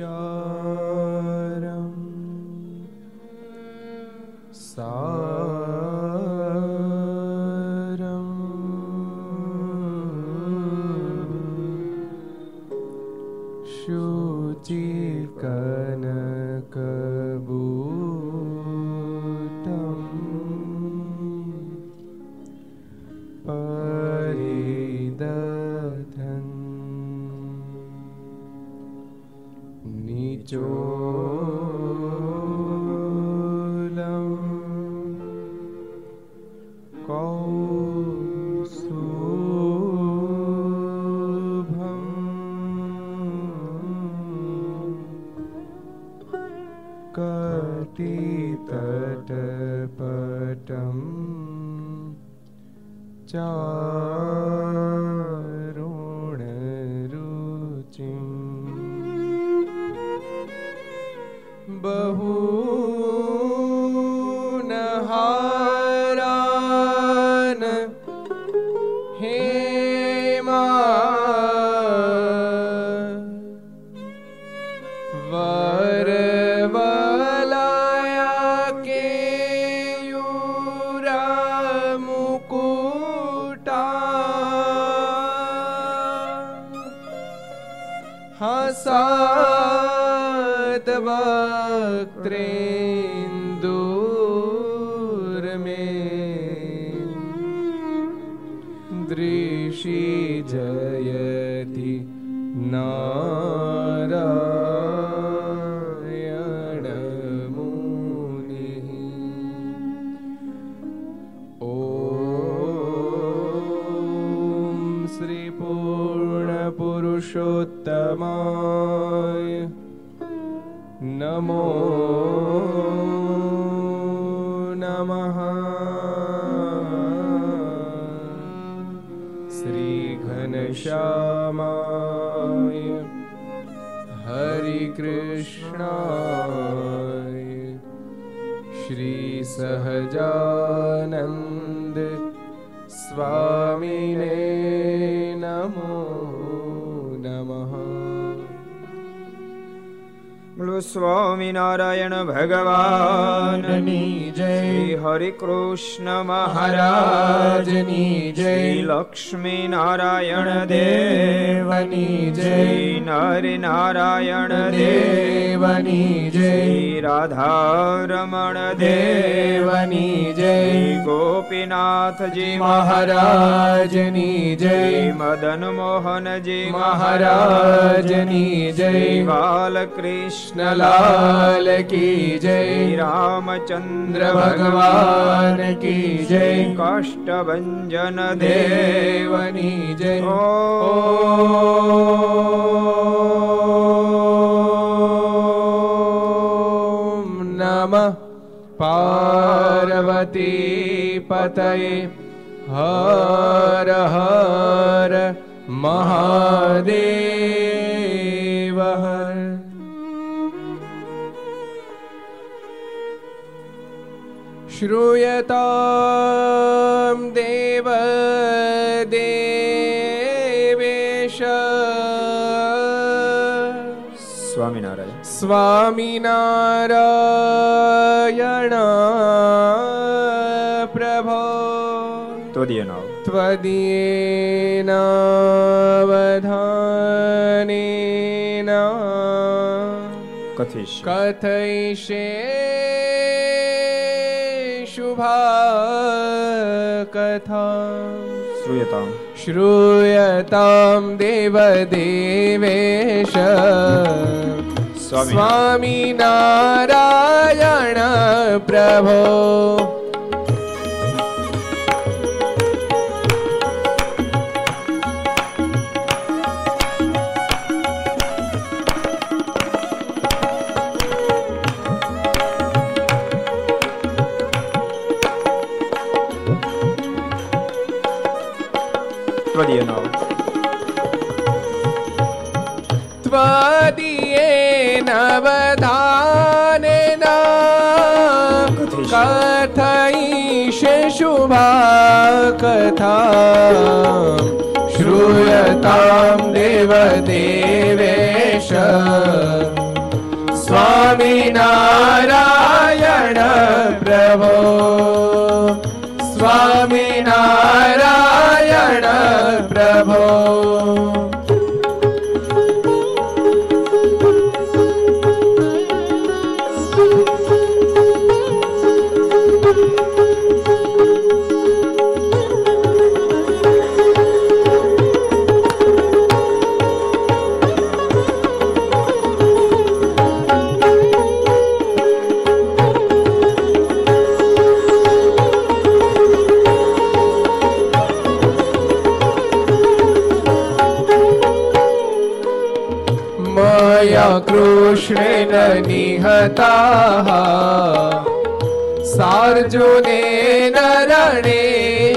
Krishna. श्रीपूर्णपुरुषोत्तमाय नमो नमः। श्रीघनश्यामाय हरिकृष्णाय श्रीसहजानन्द સ્વામિનારાયણ ભગવાનની જય હરે કૃષ્ણ મહારાજની જય લક્ષ્મી નારાયણ દેવની જય નર નારાયણ દેવની જય. રાધારમણ દેવની જય. ગોપીનાથજી મહારાજની જય. મદન મોહનજી મહારાજની જય. બાલકૃષ્ણલાલ કી જય. રામચંદ્ર ભગવાન કી જય. કાષ્ટભંજન દેવની જય. ॐ पार्वती पतये। हर हर महादेव। श्रूयतां देव देवेश સ્વામિનારાયણ स्वामिनारायण प्रभो તોદીય નાવ त्वदीयेनावधानेन કથિશ कथयिष्ये शुभा कथा શ્રૂયતામ श्रूयतां देवदेवेश સ્વામી. નારાયણ પ્રભો. कथां श्रूयतां देवदेवेश स्वामिनारायण प्रभो હતા સાર્જુને નરણેશુએ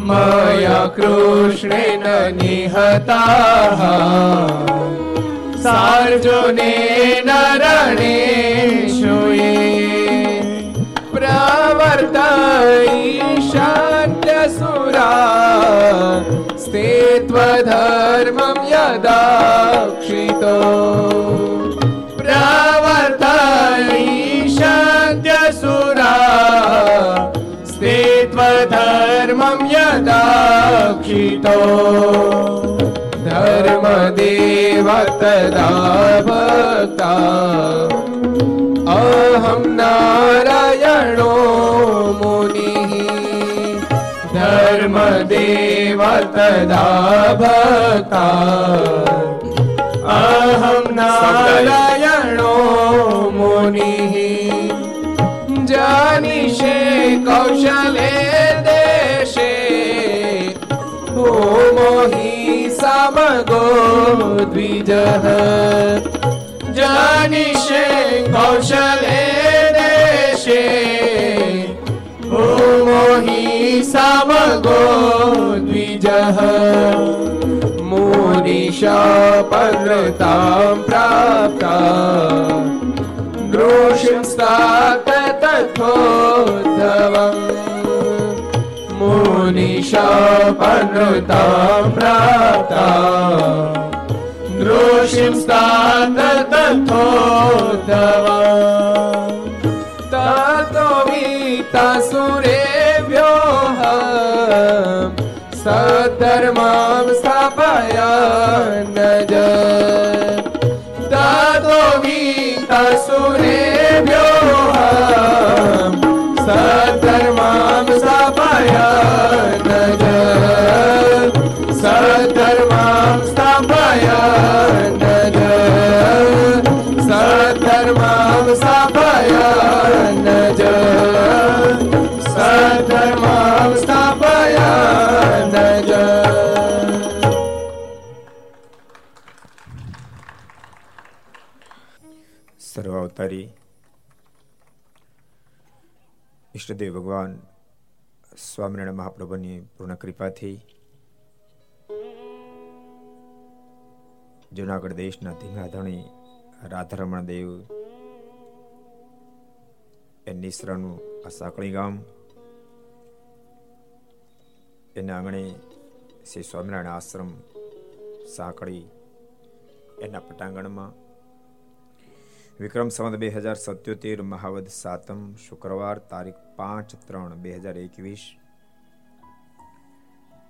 મયા કૃષ્ણેન નિહતા સાર્જુને નરણે यदाक्षितो धर्मदेव तदा भक्ता अहं नारायणो मुनिः. धर्मदेव भक्ता अहं नारायणो मुनिः. जानिषे कौशले समगो द्विजः जानिषे कौशले देशे होमो हि समगो द्विजः मुनिशापनृतां प्राप्ता दृशिंस्तात तथोद्धवम् मुनिशापनृतां प्राप्ता दृशिंस्तात तथोद्धवम् ततो वीतासुरेभ्योः सद्धर्मां स्थापयन्नज અવતારી ઈષ્ટદેવ ભગવાન સ્વામિનારાયણ મહાપ્રભુની પૂર્ણ કૃપાથી જુનાગઢ દેશના ધીંગા ધણી રાધારમણ દેવ એ નિસરાનું આ સાંકળી ગામ એના આંગણે શ્રી સ્વામિનારાયણ આશ્રમ સાંકળી એના પટાંગણમાં વિક્રમ સંવત બે હજાર સત્યોતેર, મહાવદ સાતમ, શુક્રવાર તારીખ પાંચ ત્રણ બે હજાર એકવીસ,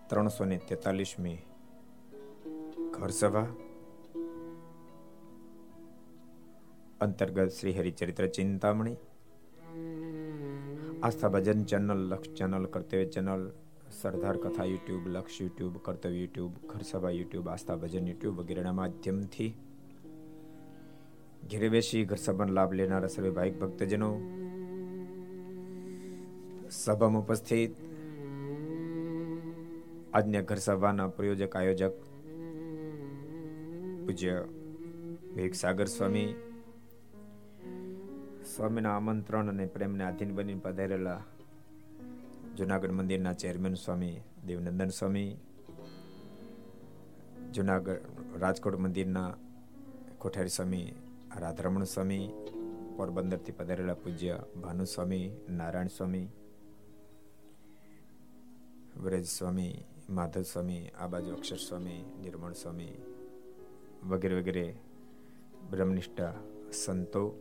ત્રણસો ને તેતાલીસમી ઘરસભા. અંતર્ગત Shri Haricharitra Chintamani. Aastha Bhajan channel, Laksh channel, Kartavya channel, Sardar Katha YouTube, Laksh YouTube, Kartavya YouTube, Gharsabha YouTube, Aastha Bhajan YouTube વગેરેના માધ્યમથી ઘેરે બેસી ઘર સંબંધ લાભ લેનારા સર્વે ભાઈ ભક્તજનો, સભામાં ઉપસ્થિત, આજના ઘર સભાના પ્રયોજક આયોજક પૂજ્ય વિવેક સાગર સ્વામી, સ્વામીના આમંત્રણ અને પ્રેમને આધીન બની પધારેલા જુનાગઢ મંદિરના ચેરમેન સ્વામી દેવનંદન સ્વામી, જુનાગઢ રાજકોટ મંદિરના કોઠારી સ્વામી રાધારમણ સ્વામી પોરબંદરથી પધારેલા પૂજ્ય ભાનુ સ્વામી નારાયણ સ્વામી વ્રજ સ્વામી માધવ સ્વામી આ બાજુ અક્ષર સ્વામી નિર્મળ સ્વામી વગેરે વગેરે બ્રહ્મનિષ્ઠ સંતો.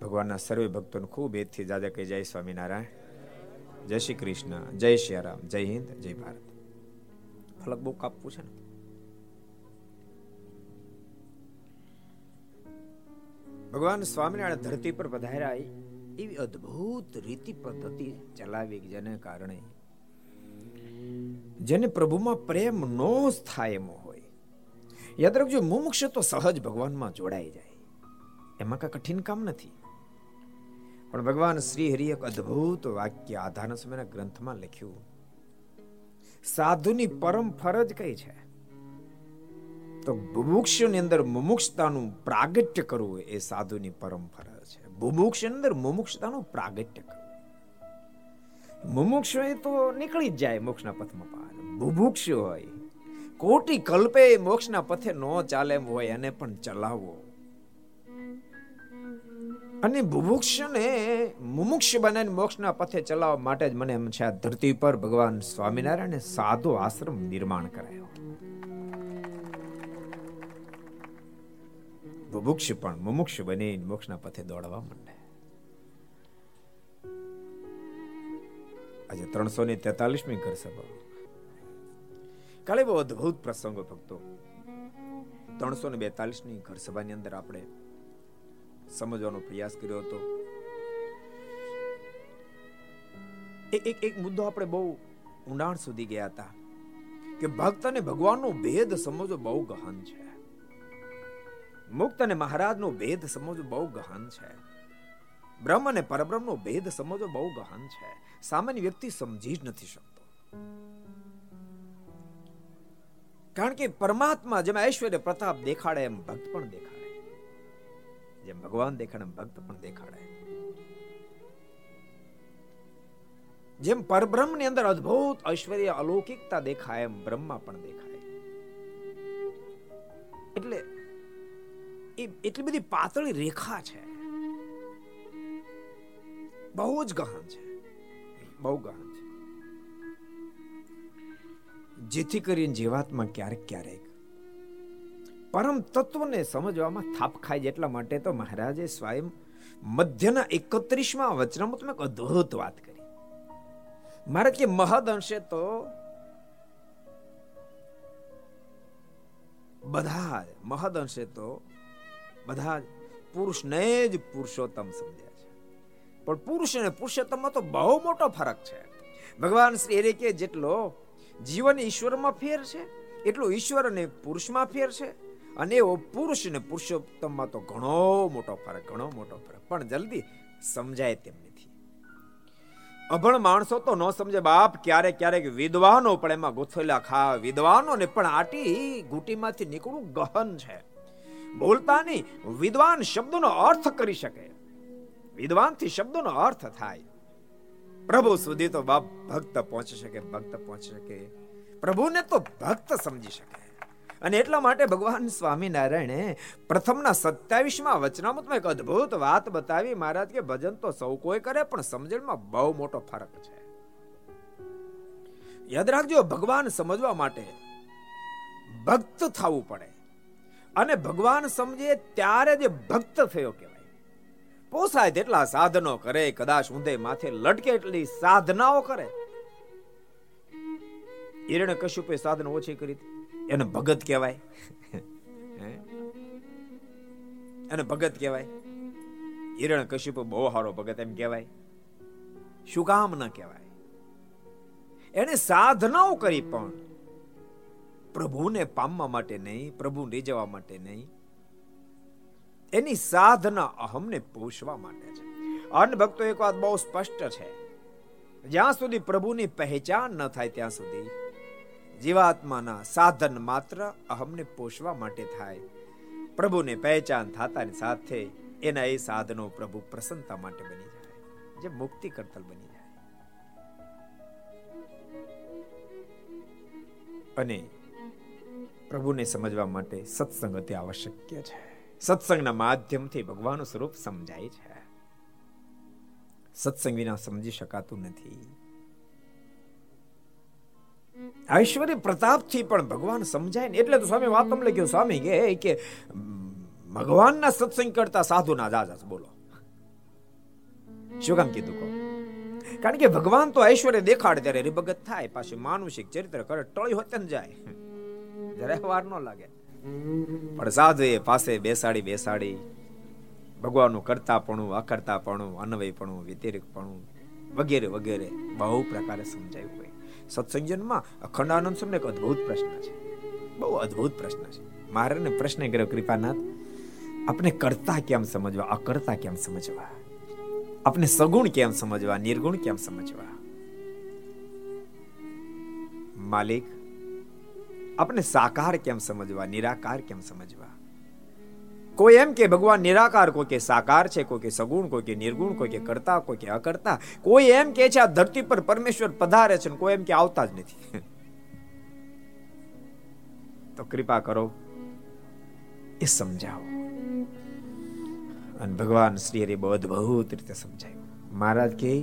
ભગવાનના સર્વે ભક્તોને ખૂબ એથી જાજા કહી જય સ્વામિનારાયણ. જય શ્રી કૃષ્ણ, જય શ્રી રામ, જય હિન્દ, જય ભારત. ફલક બહુ કાપવું છે ને? ભગવાન સ્વામિનારાયણ ધરતી પર પધાર્યા એવી અદ્ભુત રીતિ પદ્ધતિ ચલાવી જેને કારણે જેને પ્રભુમાં પ્રેમ નો થાય એમ હોય. યાદ રાખજો, મુમુક્ષ તો સહજ ભગવાનમાં જોડાઈ જાય. એમાં કઈ કઠિન કામ નથી. પણ ભગવાન શ્રી હરિ એક અદ્ભુત વાક્ય આધાર સમયના ગ્રંથમાં લખ્યું. સાધુની પરમ ફરજ કઈ છે? તો બુભુક્ષની અંદર મુમુક્ષતાનું પ્રાગટ્ય કરવું એ સાધુની પરંપરા છે. બુભુક્ષ અંદર મુમુક્ષતાનું પ્રાગટ્ય કરવું. મુમુક્ષ હોય તો નીકળી જ જાય મોક્ષના પથમાં પાર. બુભુક્ષ હોય, કોટી કલ્પે મોક્ષના પથે ન ચાલે એમ હોય, એને પણ ચલાવવો અને બુભુક્ષને મુમુક્ષ બનાવીને મોક્ષના પથે ચલાવવા માટે જ મને એમ છે આ ધરતી પર ભગવાન સ્વામિનારાયણે સાધુ આશ્રમ નિર્માણ કરાયો. બુભુક્ષ પણ મુમુક્ષ બની મોક્ષના પથે દોડવા માંડે. આજે ત્રણસો ને તેતાલીસમી ઘર સભા. કાલે બહુ અદભુત પ્રસંગો ભક્તો. ત્રણસો ને બેતાલીસની ઘર સભાની અંદર આપણે સમજવાનો પ્રયાસ કર્યો હતો. એક એક મુદ્દો આપણે બહુ ઊંડાણ સુધી ગયા હતા કે ભક્ત અને ભગવાનનો ભેદ સમજવો બહુ ગહન છે. મુક્ત અને મહારાજનો ભેદ સમજવો બહુ ગહન છે. બ્રહ્મ અને પરબ્રહ્મનો ભેદ સમજવો બહુ ગહન છે. સામાન્ય વ્યક્તિ સમજી જ નથી શકતો. કારણ કે પરમાત્મા જેમ ઐશ્વર્ય પ્રતાપ દેખાડે એમ ભક્ત પણ દેખાડે. જેમ ભગવાન દેખાડે ભક્ત પણ દેખાડે. જેમ પરબ્રહ્મની અંદર અદ્ભુત ઐશ્વર્ય અલૌકિકતા દેખાય એમ બ્રહ્મા પણ દેખાય. એટલે એ એટલી બધી પાતળી રેખા છે. બહુ જ ગહન છે. બહુ ગહન છે. જેથી કરીને જીવાત્મા ક્યારેક ક્યારેક પરમ તત્વને સમજવામાં થાપ ખાય એટલા માટે તો મહારાજે સ્વયં મધ્યના એકત્રીસમાં વચનામાં તમે અદ્ભુત વાત કરી. મારે કે મહદ અંશે તો બધા મહદ અંશે તો બધા પુરુષને જ પુરુષોત્તમ સમજ્યા છે. પણ પુરુષ અને પુરુષોત્તમમાં તો બહુ મોટો ફરક છે. ભગવાન શ્રી હરે કે જેટલો જીવન ઈશ્વરમાં ફેર છે, એટલું ઈશ્વર અને પુરુષમાં ફેર છે. અને એવો પુરુષ અને પુરુષોત્તમમાં તો ઘણો મોટો ફરક, ઘણો મોટો ફરક. પણ જલ્દી સમજાય તેમ નથી. અભણ માણસો તો ન સમજે બાપ, ક્યારેક ક્યારેક વિદ્વાનો પણ એમાં ગોથેલા ખા વિદ્વાનો ને પણ આટી ઘૂંટીમાંથી નીકળવું ગહન છે. બોલતા નહીં વિદ્વાન શબ્દોનો અર્થ કરી શકે. વિદ્વાનથી શબ્દોનો અર્થ થાય. પ્રભુ સુધી તો બાપ ભક્ત પહોંચી શકે, ભક્ત પહોંચી શકે. પ્રભુને તો ભક્ત સમજી શકે. અને એટલા માટે ભગવાન સ્વામિનારાયણે પ્રથમના સત્યાવીસમાં વચનામૃતમાં એક અદ્ભુત વાત બતાવી, મહારાજ, કે ભજન તો સૌ કોઈ કરે, પણ સમજણમાં બહુ મોટો ફરક છે. યાદ રાખજો, ભગવાન સમજવા માટે ભક્ત થવું પડે. અને ભગવાન સમજે ત્યારે જે ભક્ત થયો કહેવાય. પોસાય તેટલા સાધનો કરે, કદાચ ઊંધે માથે લટકે એટલી સાધનાઓ કરે. હિરણ કશુપે સાધન ઓછી કરી એને ભગત કહેવાય. એને ભગત કહેવાય. હિરણ કશ્યપ બહુ સારો ભગત એમ કહેવાય. શું કામ ન કહેવાય? એને સાધનાઓ કરી પણ પ્રભુને પામવા માટે નહીં, પ્રભુ રીઝવવા માટે નહીં. એની સાધના અહમને પોષવા માટે છે. અન ભક્તો, એક વાત બહુ સ્પષ્ટ છે. જ્યાં સુધી પ્રભુની પહેચાન ન થાય, ત્યાં સુધી જીવાત્માના સાધન માત્ર અહમને પોષવા માટે થાય. પ્રભુને પહેચાન થતાની સાથે એના એ સાધનો પ્રભુ પ્રસન્નતા માટે બની જાય. જે મુક્તિ કરતલ બની જાય. અને પ્રભુને સમજવા માટે સત્સંગ અતિ આવશ્યક છે. સત્સંગના માધ્યમથી ભગવાનનું સ્વરૂપ સમજાય છે. સત્સંગ વિના સમજી શકાતું નથી. ઐશ્વર્ય પ્રતાપથી પણ ભગવાન સમજાય ને એટલે તો સ્વામી વાતમ લખ્યું સ્વામી કે કે ભગવાનના સત્સંગ કરતા સાધુના જાજા બોલો. શું કામ કીધું કહો? કારણ કે ભગવાન તો ઐશ્વર્ય દેખાડે ત્યારે હરિભગત થાય, પાછું માનુષિક ચરિત્ર કરે, ટળી હોતે જાય. જરાય વાર ન લાગે. પણ એ પાસે બેસાડી બેસાડી ભગવાનનું કરતાપણું, અકર્તાપણું, અન્વયપણું, વ્યતિરિકપણું વગેરે વગેરે બહુ પ્રકારે સમજાયું હોય. સત્સંજનમાં અખંડાનંદ સ્વામી એક અદ્ભુત પ્રશ્ન છે. બહુ અદ્ભુત પ્રશ્ન છે. મારે પ્રશ્ન કર્યો, કૃપાનાથ આપણે કરતા કેમ સમજવા? અકર્તા કેમ સમજવા? આપણે સગુણ કેમ સમજવા? નિર્ગુણ કેમ સમજવા? માલિક આપણે સાકાર કેમ સમજવા, નિરાકાર કેમ સમજવા? કોઈ એમ કે ભગવાન નિરાકાર કોઈ કે સાકાર છે, કોઈ કે સગુણ, કોઈ કે નિર્ગુણ, કોઈ કે કરતા, કોઈ કે અકર્તા. કોઈ એમ કે છે આ ધરતી પર પરમેશ્વર પધારે છે કોઈ એમ કે આવતા જ નથી. તો કૃપા કરો, એ સમજાવો. અને ભગવાન શ્રી હરિ બહુ અદભુત રીતે સમજાયું. મહારાજ કે,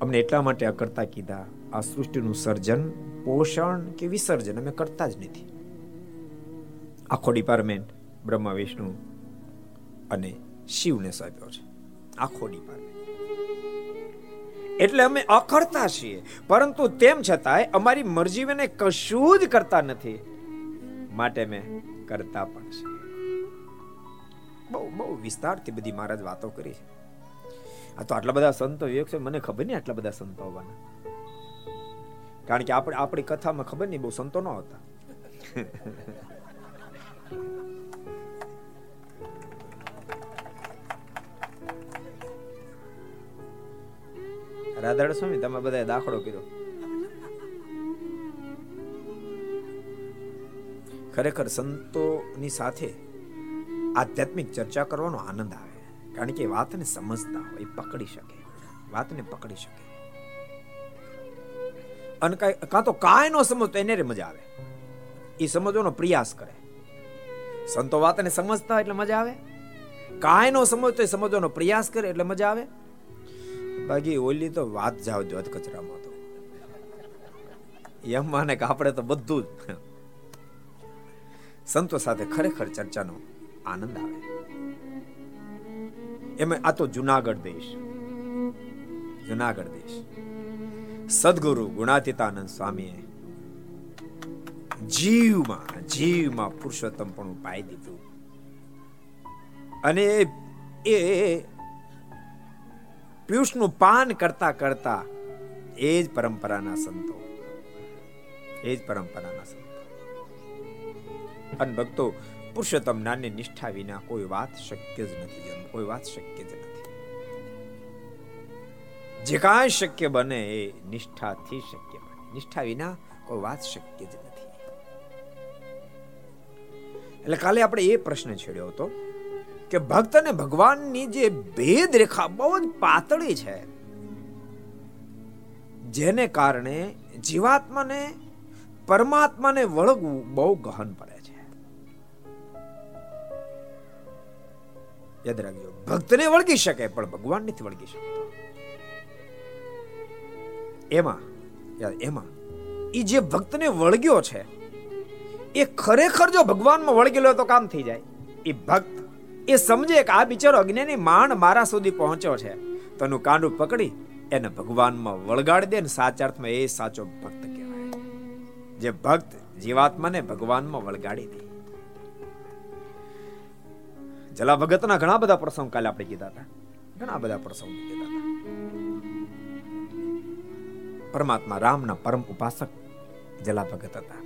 અમને એટલા માટે અકર્તા કીધા, આ સૃષ્ટિનું સર્જન પોષણ કે વિસર્જન અમે કરતા જ નથી. આખો ડિપાર્ટમેન્ટ બ્રહ્મા, વિષ્ણુ અને શિવને સોંપ્યો છે. આખો ડિપાર્ટમેન્ટ એટલે અમે અકર્તા છીએ, પરંતુ તેમ છતાંય અમારી મરજી મને કશું જ કરતા નથી. માટે મેં કરતા પણ છે બહુ બહુ વિસ્તારથી બધી મહારાજ વાતો કરી છે. આ તો આટલા બધા સંતો વિવેક છે, મને ખબર નહીં આટલા બધા સંતો હોવાના કારણ કે આપણે આપણી કથામાં ખબર નહીં, બહુ સંતો ન હતા. રાધાડ સ્વામી, તમે બધા દાખલો કર્યો. ખરેખર સંતોની સાથે આધ્યાત્મિક ચર્ચા કરવાનો આનંદ આવે. કારણ કે વાતને સમજતા હોય પકડી શકે. વાતને પકડી શકે. અને કાં તો કાંઈ નો સમજતો એને રે મજા આવે. એ સમજવાનો પ્રયાસ કરે. સંતો વાતને સમજતા એટલે મજા આવે. કાંઈ નો સમજતો એ સમજવાનો પ્રયાસ કરે એટલે મજા આવે. બાકી ઓલી તો વાત જાવ જો કચરામાં તો. એમ માને કે આપણે તો બધું જ. સંતો સાથે ખરેખર ચર્ચાનો આનંદ આવે. એમાં આ તો જુનાગઢ દેશ. જુનાગઢ દેશ. સદગુરુ ગુણાતીતાનંદ સ્વામીએ જીવમાં જીવમાં પુરુષોત્તમ પણ પાઈ દીધું. અને એ પિયુષનું પાન કરતા કરતા એ જ પરંપરાના સંતો. એ જ પરંપરાના સંતો. અને ભક્તો, પુરુષોત્તમ નાની નિષ્ઠા વિના કોઈ વાત શક્ય જ નથી જન્મ કોઈ વાત શક્ય જ નથી. જે કાંઈ શક્ય બને એ નિષ્ઠાથી શક્ય બને. નિષ્ઠા વિના કોઈ વાત શક્ય જ નથી. એટલે કાલે આપણે એ પ્રશ્ન છેડ્યો હતો કે ભક્ત અને ભગવાનની જે ભેદ રેખા બહુ જ પાતળી છે, જેને કારણે જીવાત્માને પરમાત્માને વળગવું બહુ ગહન પડે છે. યાદ રાખજો, ભક્તને વળગી શકે, પણ ભગવાન નથી વળગી શકતો. એમાં એમાં એ જે ભક્તને વળગ્યો છે, એ ખરેખર જો ભગવાનમાં વળગેલો તો કામ થઈ જાય. એ ભક્ત, એ સમજે કે આ બિચારો અજ્ઞાની માંડ મારા સુધી પહોંચ્યો છે. તો એનું કાંડું પકડી, એને ભગવાનમાં વળગાડી દે ને સાચા અર્થમાં એ સાચો ભક્ત કહેવાય. જે ભક્ત જીવાત્માને ભગવાનમાં વળગાડી દે. જલા ભગતના ઘણા બધા પ્રસંગ કાલે આપણે કીધા હતા. ઘણા બધા પ્રસંગ કીધા હતા. પરમાત્મા રામના પરમ ઉપાસક જલા ભગત હતા.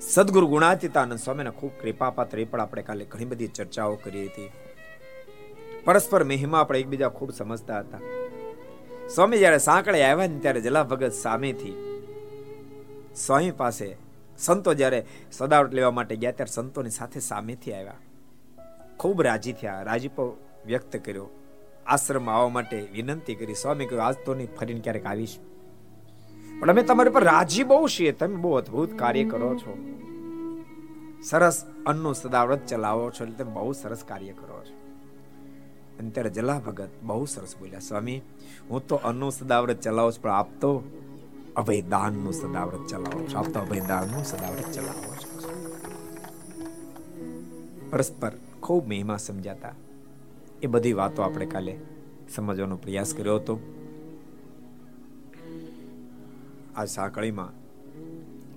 સદગુરુ ગુણાતીતાનંદ સ્વામીના ખૂબ કૃપાપાત્ર, એ પણ આપણે કાલે ઘણી બધી ચર્ચાઓ કરી હતી. પરસ્પર મહિમા આપણે એકબીજા ખૂબ સમજતા હતા. સ્વામી જ્યારે સાંકળે આવ્યા ને ત્યારે જલા ભગત સામેથી સ્વામી પાસે સંતો જ્યારે સદાવટ લેવા માટે ગયા ત્યારે સંતોની સાથે સામેથી આવ્યા. ખૂબ રાજી થયા રાજીપો વ્યક્ત કર્યો. આશ્રમમાં આવવા માટે વિનંતી કરી. સ્વામી કહ્યું, આજ તો નહીં, ફરીને ક્યારેક આવીશ. પણ અમે તમારી પર રાજી બહુ છીએ. તમે બહુ અદ્ભુત કાર્ય કરો છો. સરસ અન્નનું સદાવ્રત ચલાવો છો એટલે તમે બહુ સરસ કાર્ય કરો છો. અને ત્યારે જલા ભગત, બહુ સરસ બોલ્યા. સ્વામી, હું તો અન્નનું સદાવ્રત ચલાવું છું, પણ આપ તો અભય દાનનું સદાવ્રત ચલાવો છો. આપ તો અભયદાનનું સદાવ્રત ચલાવો છો. પરસ્પર ખૂબ મહિમા સમજાતા. એ બધી વાતો આપણે કાલે સમજવાનો પ્રયાસ કર્યો હતો. આ સાંકળીમાં.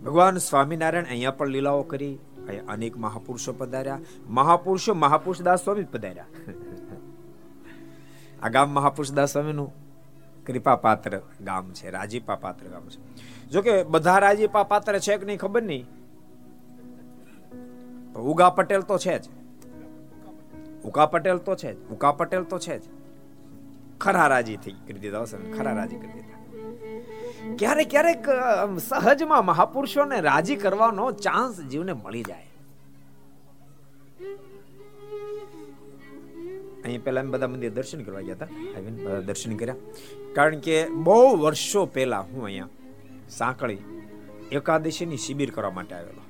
ભગવાન સ્વામિનારાયણ અહીંયા પણ લીલાઓ કરી, અહીંયા અનેક મહાપુરુષો પધાર્યા. મહાપુરુષો મહાપુરુષ દાસ સ્વામી પધાર્યા. આ ગામ મહાપુરુષ દાસ સ્વામીનું કૃપા પાત્ર ગામ છે, રાજીપા પાત્ર ગામ છે. જો કે બધા રાજીપા પાત્ર છે કે નહીં ખબર નહીં? ઉગા પટેલ તો છે જ. ઉકા પટેલ તો છે જ. ઉકા પટેલ તો છે જ. ખરા રાજી થઈ કરી દીધા ખરા રાજી કરી દીધા. ક્યારેક ક્યારેક સહજમાં મહાપુરુષોને રાજી કરવાનો ચાન્સ જીવને મળી જાય. અહીં પહેલા બધા મંદિર દર્શન કરવા ગયા હતા. દર્શન કર્યા. કારણ કે બહુ વર્ષો પહેલા હું અહીંયા સાંકળી એકાદશીની શિબિર કરવા માટે આવેલો.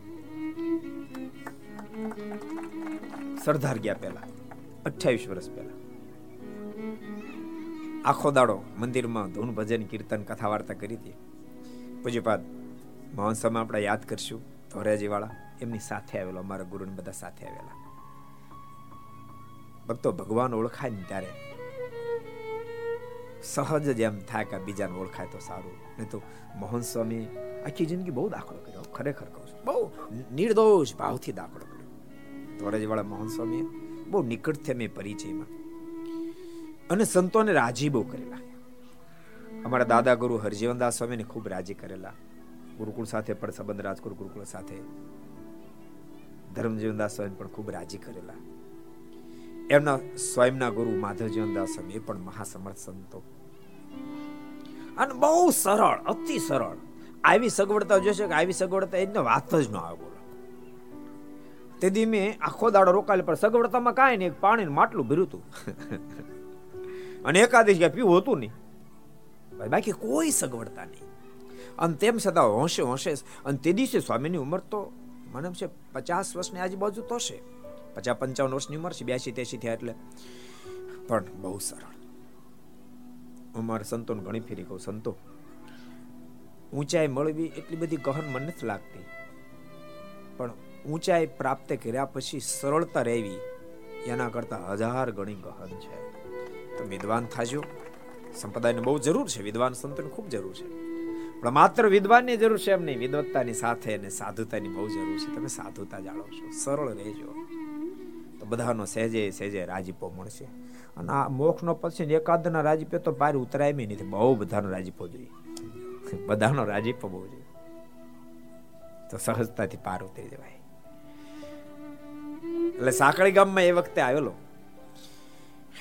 સરદાર ગયા પહેલા, અઠ્યાવીસ વર્ષ પહેલા. આખો દાડો મંદિરમાં ધૂન ભજન, કીર્તન કથા વાર્તા કરી હતી. પૂજ્યપાદ મહોત્સવમાં આપણે યાદ કરશું ધોરેજી વાળા એમની સાથે આવેલો, અમારા ગુરુને બધા સાથે આવેલા. ભક્તો ભગવાન ઓળખાય ને ત્યારે સહજ જ એમ થાય કે બીજાને ઓળખાય તો સારું. નહીં તો મોહન સ્વામી આખી જિંદગી બહુ દાખલો કર્યો. ખરેખર કહું છું. બહુ નિર્દોષ ભાવથી દાખલો કર્યો. ધોરાજીવાળા વાળા મોહન સ્વામીએ બહુ નિકટથી અમે પરિચયમાં અને સંતોને રાજી બહુ કરેલા. અમારા દાદા ગુરુ હરજીવનદાસ સ્વામીને ખૂબ રાજી કરેલા. ગુરુકુળ સાથે પણ સંબંધ રાજકોટ ગુરુકુળ સાથે. ધર્મજીવનદાસ સ્વામી પણ ખૂબ રાજી કરેલા. એમના સ્વયંના ગુરુ માધવજીવનદાસ સ્વામી એ પણ મહાસમર્થ સંતો. અને બહુ સરળ, અતિ સરળ. આવી સગવડતા જોશે કે આવી સગવડતા એને વાત જ ન આવે બોલો. તે દી મેં આખો દાડો રોકાયેલ, પણ સગવડતામાં કાંઈ નહીં પાણી માટલું ભર્યું હતું. અને એકાદશ ગયા પીવું હતું નહીં. બાકી કોઈ સગવડતા નહીં. અને તેમ છતાં હોંશે હોંશે અને તે દિવસે સ્વામીની ઉંમર તો મને છે પચાસ વર્ષની આજુબાજુ તો હશે. પચાસ પંચાવન વર્ષની ઉંમર છે, બ્યાસી ત્યાસી થયા એટલે. પણ બહુ સરળ. હું મારા સંતોને ઘણી ફેરી કહું, સંતો, ઊંચાઈ મળવી એટલી બધી ગહન મને નથી લાગતી. પણ ઊંચાઈ પ્રાપ્ત કર્યા પછી સરળતા રહેવી એના કરતા હજાર ગણી ગહન છે. તો વિદ્વાન થાજો. સંપ્રદાયની બહુ જરૂર છે. વિદ્વાન સંતોની ખૂબ જરૂર છે. પણ માત્ર વિદ્વાનની જરૂર છે એમ નહીં, વિદવત્તાની સાથે અને સાધુતાની બહુ જરૂર છે. તમે સાધુતા જાણો છો. સરળ રહેજો. તો બધાનો સહેજે સહેજે રાજીપો મળશે. અને આ મોક્ષનો પછી એકાદના રાજીપો તો બહાર ઉતરાય નથી. બહુ બધાનો રાજીપો જોઈએ. બધાનો રાજીપો બહુ જોઈએ. તો સહજતાથી પાર ઉતરી જવાય. એટલે સાંકળી ગામમાં એ વખતે આવેલો.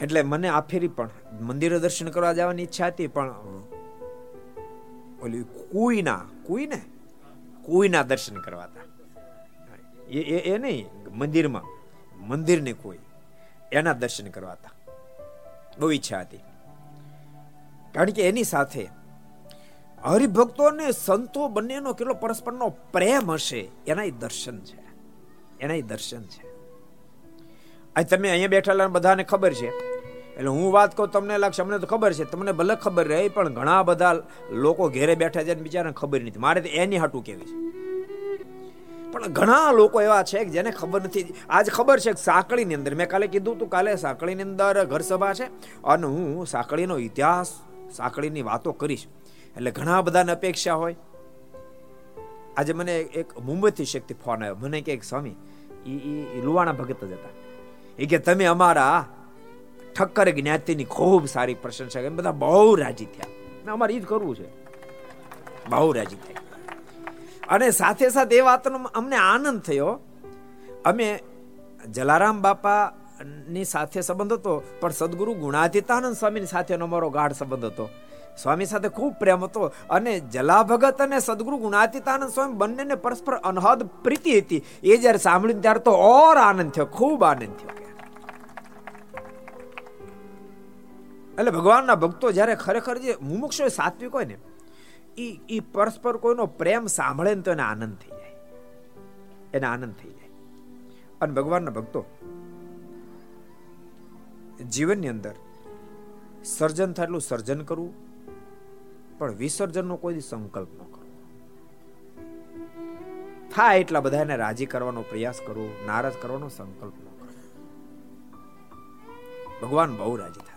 એટલે મને આ ફેરી પણ મંદિરે દર્શન કરવા જવાની ઈચ્છા હતી, પણ ઓલી કુઈના, કુઈને? કુઈના દર્શન કરવા હતા. એ એ નહીં, મંદિરમાં, મંદિરને કોઈ. એના દર્શન કરવા હતા. બહુ ઈચ્છા હતી. કારણ કે એની સાથે હરિભક્તો અને સંતો બંનેનો કેટલો પરસ્પરનો પ્રેમ હશે એના દર્શન છે. એના દર્શન છે. તમે અહીંયા બેઠેલા બધાને ખબર છે. એટલે હું વાત કહું તમને લાગશે અમને તો ખબર છે. તમને ભલે ખબર રહે, પણ ઘણા બધા લોકો ઘેરે બેઠા છે બિચારાને ખબર નથી. મારે તો એની હાટું કેવી છે. પણ ઘણા લોકો એવા છે કે જેને ખબર નથી. આજ ખબર છે કે સાંકળીની અંદર, મેં કાલે કીધું તું, કાલે સાંકળીની અંદર ઘર સભા છે અને હું સાંકળીનો ઇતિહાસ, સાંકળીની વાતો કરીશ. એટલે ઘણા બધાને અપેક્ષા હોય. આજે મને એક મુંબઈથી શક્તિ ફોન આવ્યો. મને કે, સ્વામી એ લુવાણા ભગત જ હતા. એ કે તમે અમારા ઠક્કર જ્ઞાતિની ખૂબ સારી પ્રશંસા કરી. બધા બહુ રાજી થયા. અમારે એ જ કરવું છે. બહુ રાજી થયા. અને સાથે સાથે એ વાતનો અમને આનંદ થયો. અમે જલારામ બાપા ની સાથે સંબંધ હતો, પણ સદગુરુ ગુણાતીતાનંદ સ્વામીની સાથેનો અમારો ગાઢ સંબંધ હતો. સ્વામી સાથે ખૂબ પ્રેમ હતો અને જલા ભગત અને સદગુરુ ગુણાતીતાનંદ સ્વામી બંનેને પરસ્પર અનહદ પ્રીતિ હતી. એ જ્યારે સાંભળ્યું ત્યારે તો ઓર આનંદ થયો, ખૂબ આનંદ થયો. એટલે ભગવાનના ભક્તો જ્યારે ખરેખર જે મુમુક્ષ સાત્વિક હોય ને એ એ પરસ્પર કોઈનો પ્રેમ સાંભળે ને તો એને આનંદ થઈ જાય. એને આનંદ થઈ જાય. અને ભગવાનના ભક્તો જીવનની અંદર સર્જન થાય એટલું સર્જન કરવું, પણ વિસર્જનનો કોઈ સંકલ્પ ન કરવો. થાય એટલા બધાને રાજી કરવાનો પ્રયાસ કરવો, નારાજ કરવાનો સંકલ્પ ન કરવો. ભગવાન બહુ રાજી થાય.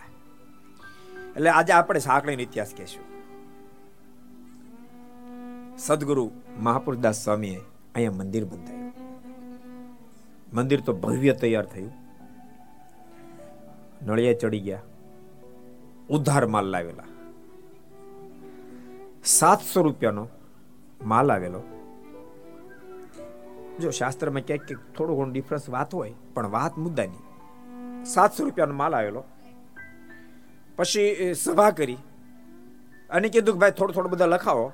એટલે આજે આપણે સાંકળીનો ઇતિહાસ કહેશું. સદગુરુ મહાપુરદાસ સ્વામીએ અહીંયા મંદિર બંધાયું. મંદિર તો ભવ્ય તૈયાર થયું. નળિયા ચડી ગયા. ઉધાર માલ લાવેલા. સાતસો રૂપિયાનો માલ આવેલો. જો શાસ્ત્રમાં ક્યાંક ક્યાંક થોડો ઘણો ડિફરન્સ વાત હોય, પણ વાત મુદ્દાની. સાતસો રૂપિયાનો માલ આવેલો. પછી સભા કરી. અને કીધું કે, ભાઈ, થોડું થોડું બધા લખાવો.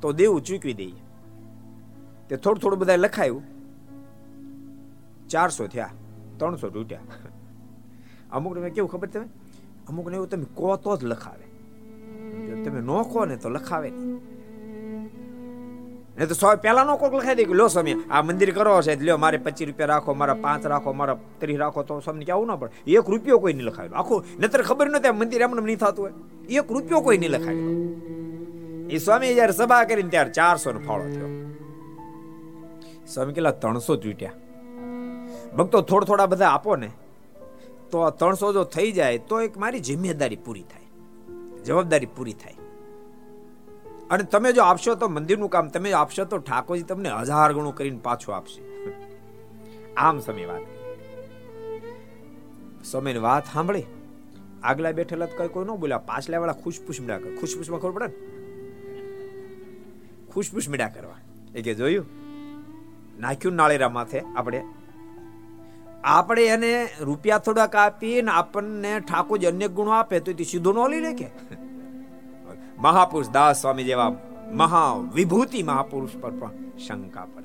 તો દેવું ચૂકવી દઈએ. તે થોડું થોડું બધા લખાયું. ચારસો થયા, ત્રણસો તૂટ્યા. અમુકને કેવું ખબર તમે? અમુકને એવું તમે કહો તો જ લખાવે. તમે નો કહો ને તો લખાવે નહીં. નહીં તો સો પહેલા નો કોક લખાઈ દે કે, લો સમય આ મંદિર કરો છે. લ્યો, મારે પચીસ રૂપિયા રાખો, મારા પાંચ રાખો, મારા ત્રીસ રાખો. તો સમય આવું ના પડે. એક રૂપિયો કોઈ નહીં લખાવેલો આખું, નતર ખબર નથી આ મંદિર એમને નહીં થતું હોય. એક રૂપિયો કોઈ નહીં લખાવેલો એ સ્વામી જયારે સભા કરીને ત્યારે ચારસો નો ફાળો થયો. સ્વામી કેટલા, ત્રણસો તૂટ્યા ભક્તો થોડા થોડા બધા આપો ને, તો આ ત્રણસો જો થઈ જાય, તો એક મારી જિમ્મેદારી પૂરી થાય. જવાબદારી પૂરી થાય. અને તમે જો આપશો તો મંદિરનું કામ, તમે આપશો તો ઠાકોરજી તમને હજાર ગણું કરીને પાછું આપશે. આમ સમય વાત સમયની વાત સાંભળી. આગલા બેઠેલા કઈ કોઈ ન બોલ્યા. પાછલા વાળા ખુશપુશ મીડા કરે. ખુશપુશમાં ખબર પડે ને? ખુશપુશ મીડા કરવા. એ કે જોયું? નાખ્યું નાળેરા માથે આપણે. આપણે એને રૂપિયા થોડાક આપીને આપણને ઠાકોરજી અન્ય ગુણો આપે તો તે સીધો ન લઈ લે કે? મહાપુરુષ દાસ સ્વામી જેવા મહા વિભૂતિ મહાપુરુષ પર પણ શંકા પડે.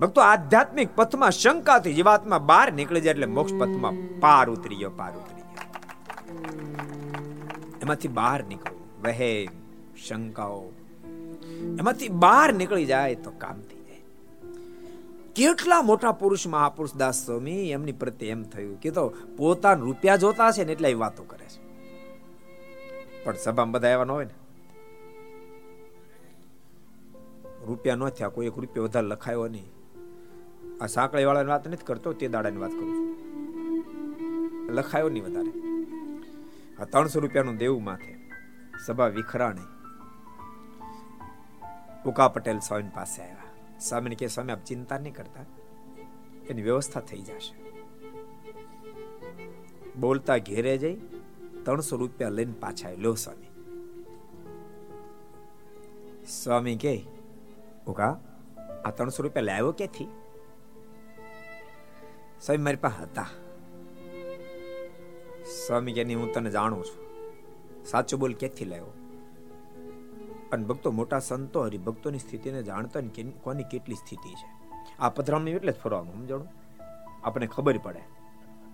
ભક્તો, આધ્યાત્મિક પથમાં શંકાથી જીવાત્મા બહાર નીકળી જાય એટલે મોક્ષ પથમાં પાર ઉતરી ગયો, પાર ઉતરી ગયો. એમાંથી બહાર નીકળો, વહે, શંકાઓ. એમાંથી બહાર નીકળી જાય તો કામ થઈ જાય. કેટલા મોટા પુરુષ, મહાપુરુષ દાસ સ્વામી એમની પ્રત્યે એમ થયું કે તો પોતાના રૂપિયા જોતા છે ને એટલા વાતો કરે છે પણ સભામાં બધા આવ્યા ન હોય ને. રૂપિયા ન થયા, કોઈ એક રૂપિયો વધારે લખાયો નહીં. આ સાંકળી વાળાની વાત નથી કરતો, તે દાડાની વાત કરું છું. લખાયો નહીં વધારે. આ ત્રણસો રૂપિયાનું દેવું માથે. સભા વિખરાણી. ઉકા પટેલ સ્વામી પાસે આવ્યા. સ્વામીને કે સ્વામી, આપ ચિંતા નહીં કરતા. એની વ્યવસ્થા થઈ જશે. બોલતા ઘેરે જઈ ત્રણસો રૂપિયા લઈને પાછા લો સ્વામી. સ્વામી કે ઓકા આ ત્રણસો રૂપિયા લાવ્યો ક્યાંથી? સ્વામી મારી પાસે હતા. સ્વામી કે હું તને જાણું છું. સાચું બોલ, ક્યાંથી લાવ્યો અને ભક્તો મોટા સંતો, હરિભક્તોની સ્થિતિને જાણતા ને કોની કેટલી સ્થિતિ છે. આ પધરામણી એટલે જ ફરવાનું, સમજાણું? આપણે ખબર પડે.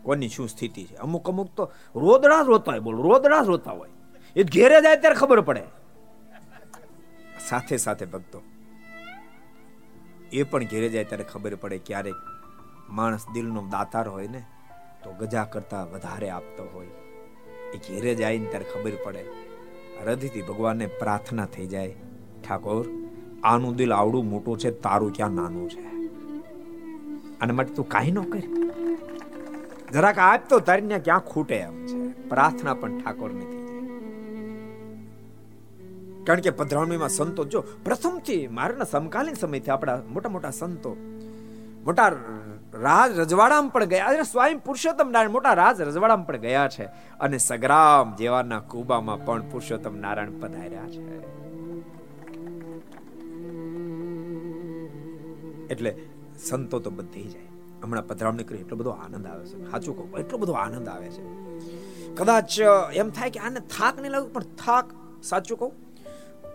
કોની શું સ્થિતિ છે? અમુક અમુક તો રોદડા રોતા હોય, બોલો, રોદડા રોતા હોય. એ ઘેરે જાય ત્યારે ખબર પડે. સાથે સાથે ભક્તો, એ પણ ઘેરે જાય ત્યારે ખબર પડે ક્યારેક માણસ દિલનો દાતાર હોય ને, તો ગજા કરતા વધારે આપતો હોય. એ ઘેરે જાય ને ત્યારે ખબર પડે. હૃદયથી ભગવાનને પ્રાર્થના થઈ જાય, ઠાકોર, આનું દિલ આવડું મોટું છે, તારું ક્યાં નાનું છે? અને માટે તું કાંઈ ન કર. જરાક આપતો તો તારીને ક્યાં ખૂટે એમ છે. પ્રાર્થના પણ ઠાકોર નથી. કારણ કે પધરામણીમાં સંતો જો, પ્રથમથી મારાના સમકાલીન સમયથી આપણા મોટા મોટા સંતો, મોટા રાજ રજવાડામાં પણ ગયા સ્વયં પુરુષોત્તમ નારાયણ, મોટા રાજ રજવાડામાં પણ ગયા છે અને સગ્રામ જેવાના કુબામાં પણ પુરુષોત્તમ નારાયણ પધાર્યા છે. એટલે સંતો તો બધી જાય. હમણાં પધરામણી કરી એટલો બધો આનંદ આવે છે. સાચું કહું, એટલો બધો આનંદ આવે છે. કદાચ એમ થાય કે આને થાક નહીં લાગે, પણ થાક, સાચું કહું,